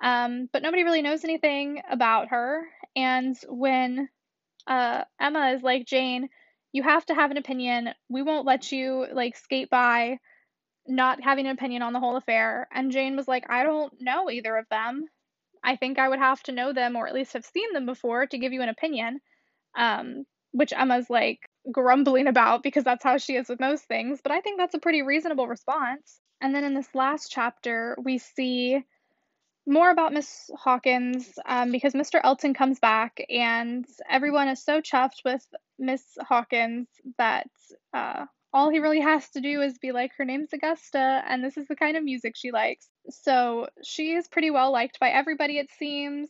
Um, but nobody really knows anything about her. And when uh, Emma is like, Jane, you have to have an opinion. We won't let you like skate by not having an opinion on the whole affair. And Jane was like, I don't know either of them. I think I would have to know them or at least have seen them before to give you an opinion. Um, which Emma's like grumbling about because that's how she is with most things. But I think that's a pretty reasonable response. And then in this last chapter, we see more about Miss Hawkins um, because Mr. Elton comes back and everyone is so chuffed with Miss Hawkins that uh, all he really has to do is be like, her name's Augusta and this is the kind of music she likes. So she is pretty well liked by everybody, it seems.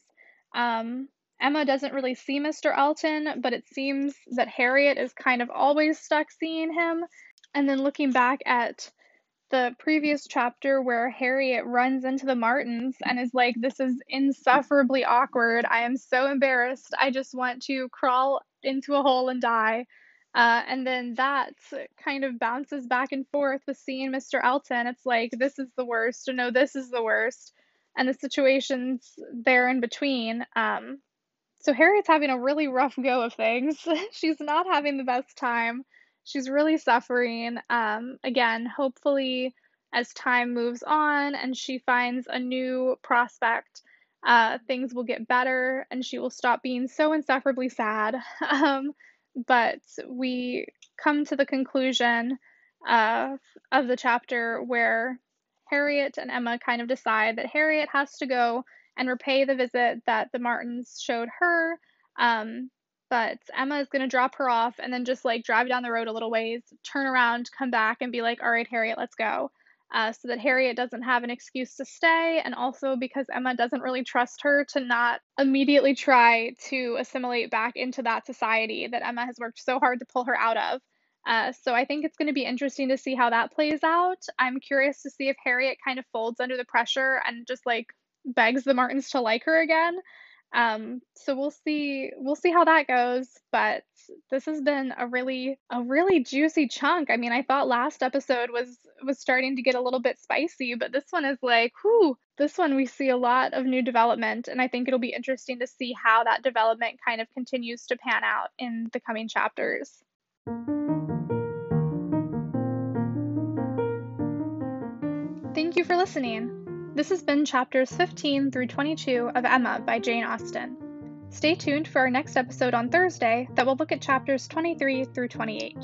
Um, Emma doesn't really see Mr. Elton, but it seems that Harriet is kind of always stuck seeing him. And then looking back at the previous chapter where Harriet runs into the Martins and is like, This is insufferably awkward. I am so embarrassed. I just want to crawl into a hole and die. Uh, and then that kind of bounces back and forth with seeing Mr. Elton. It's like, this is the worst, or no, this is the worst. And the situations there in between. Um, so Harriet's having a really rough go of things. She's not having the best time. She's really suffering. Um, again, hopefully, as time moves on and she finds a new prospect, uh, things will get better and she will stop being so insufferably sad. Um, but we come to the conclusion of, of the chapter where Harriet and Emma kind of decide that Harriet has to go and repay the visit that the Martins showed her. Um, but Emma is going to drop her off and then just like drive down the road a little ways, turn around, come back, and be like, all right, Harriet, let's go. Uh, so that Harriet doesn't have an excuse to stay, and also because Emma doesn't really trust her to not immediately try to assimilate back into that society that Emma has worked so hard to pull her out of. Uh, so I think it's going to be interesting to see how that plays out. I'm curious to see if Harriet kind of folds under the pressure and just like begs the Martins to like her again. Um, so we'll see we'll see how that goes. But this has been a really a really juicy chunk. I mean, I thought last episode was was starting to get a little bit spicy, but this one is like, whoo, this one we see a lot of new development, and I think it'll be interesting to see how that development kind of continues to pan out in the coming chapters. Thank you for listening. This has been chapters 15 through 22 of Emma by Jane Austen. Stay tuned for our next episode on Thursday that will look at chapters 23 through 28.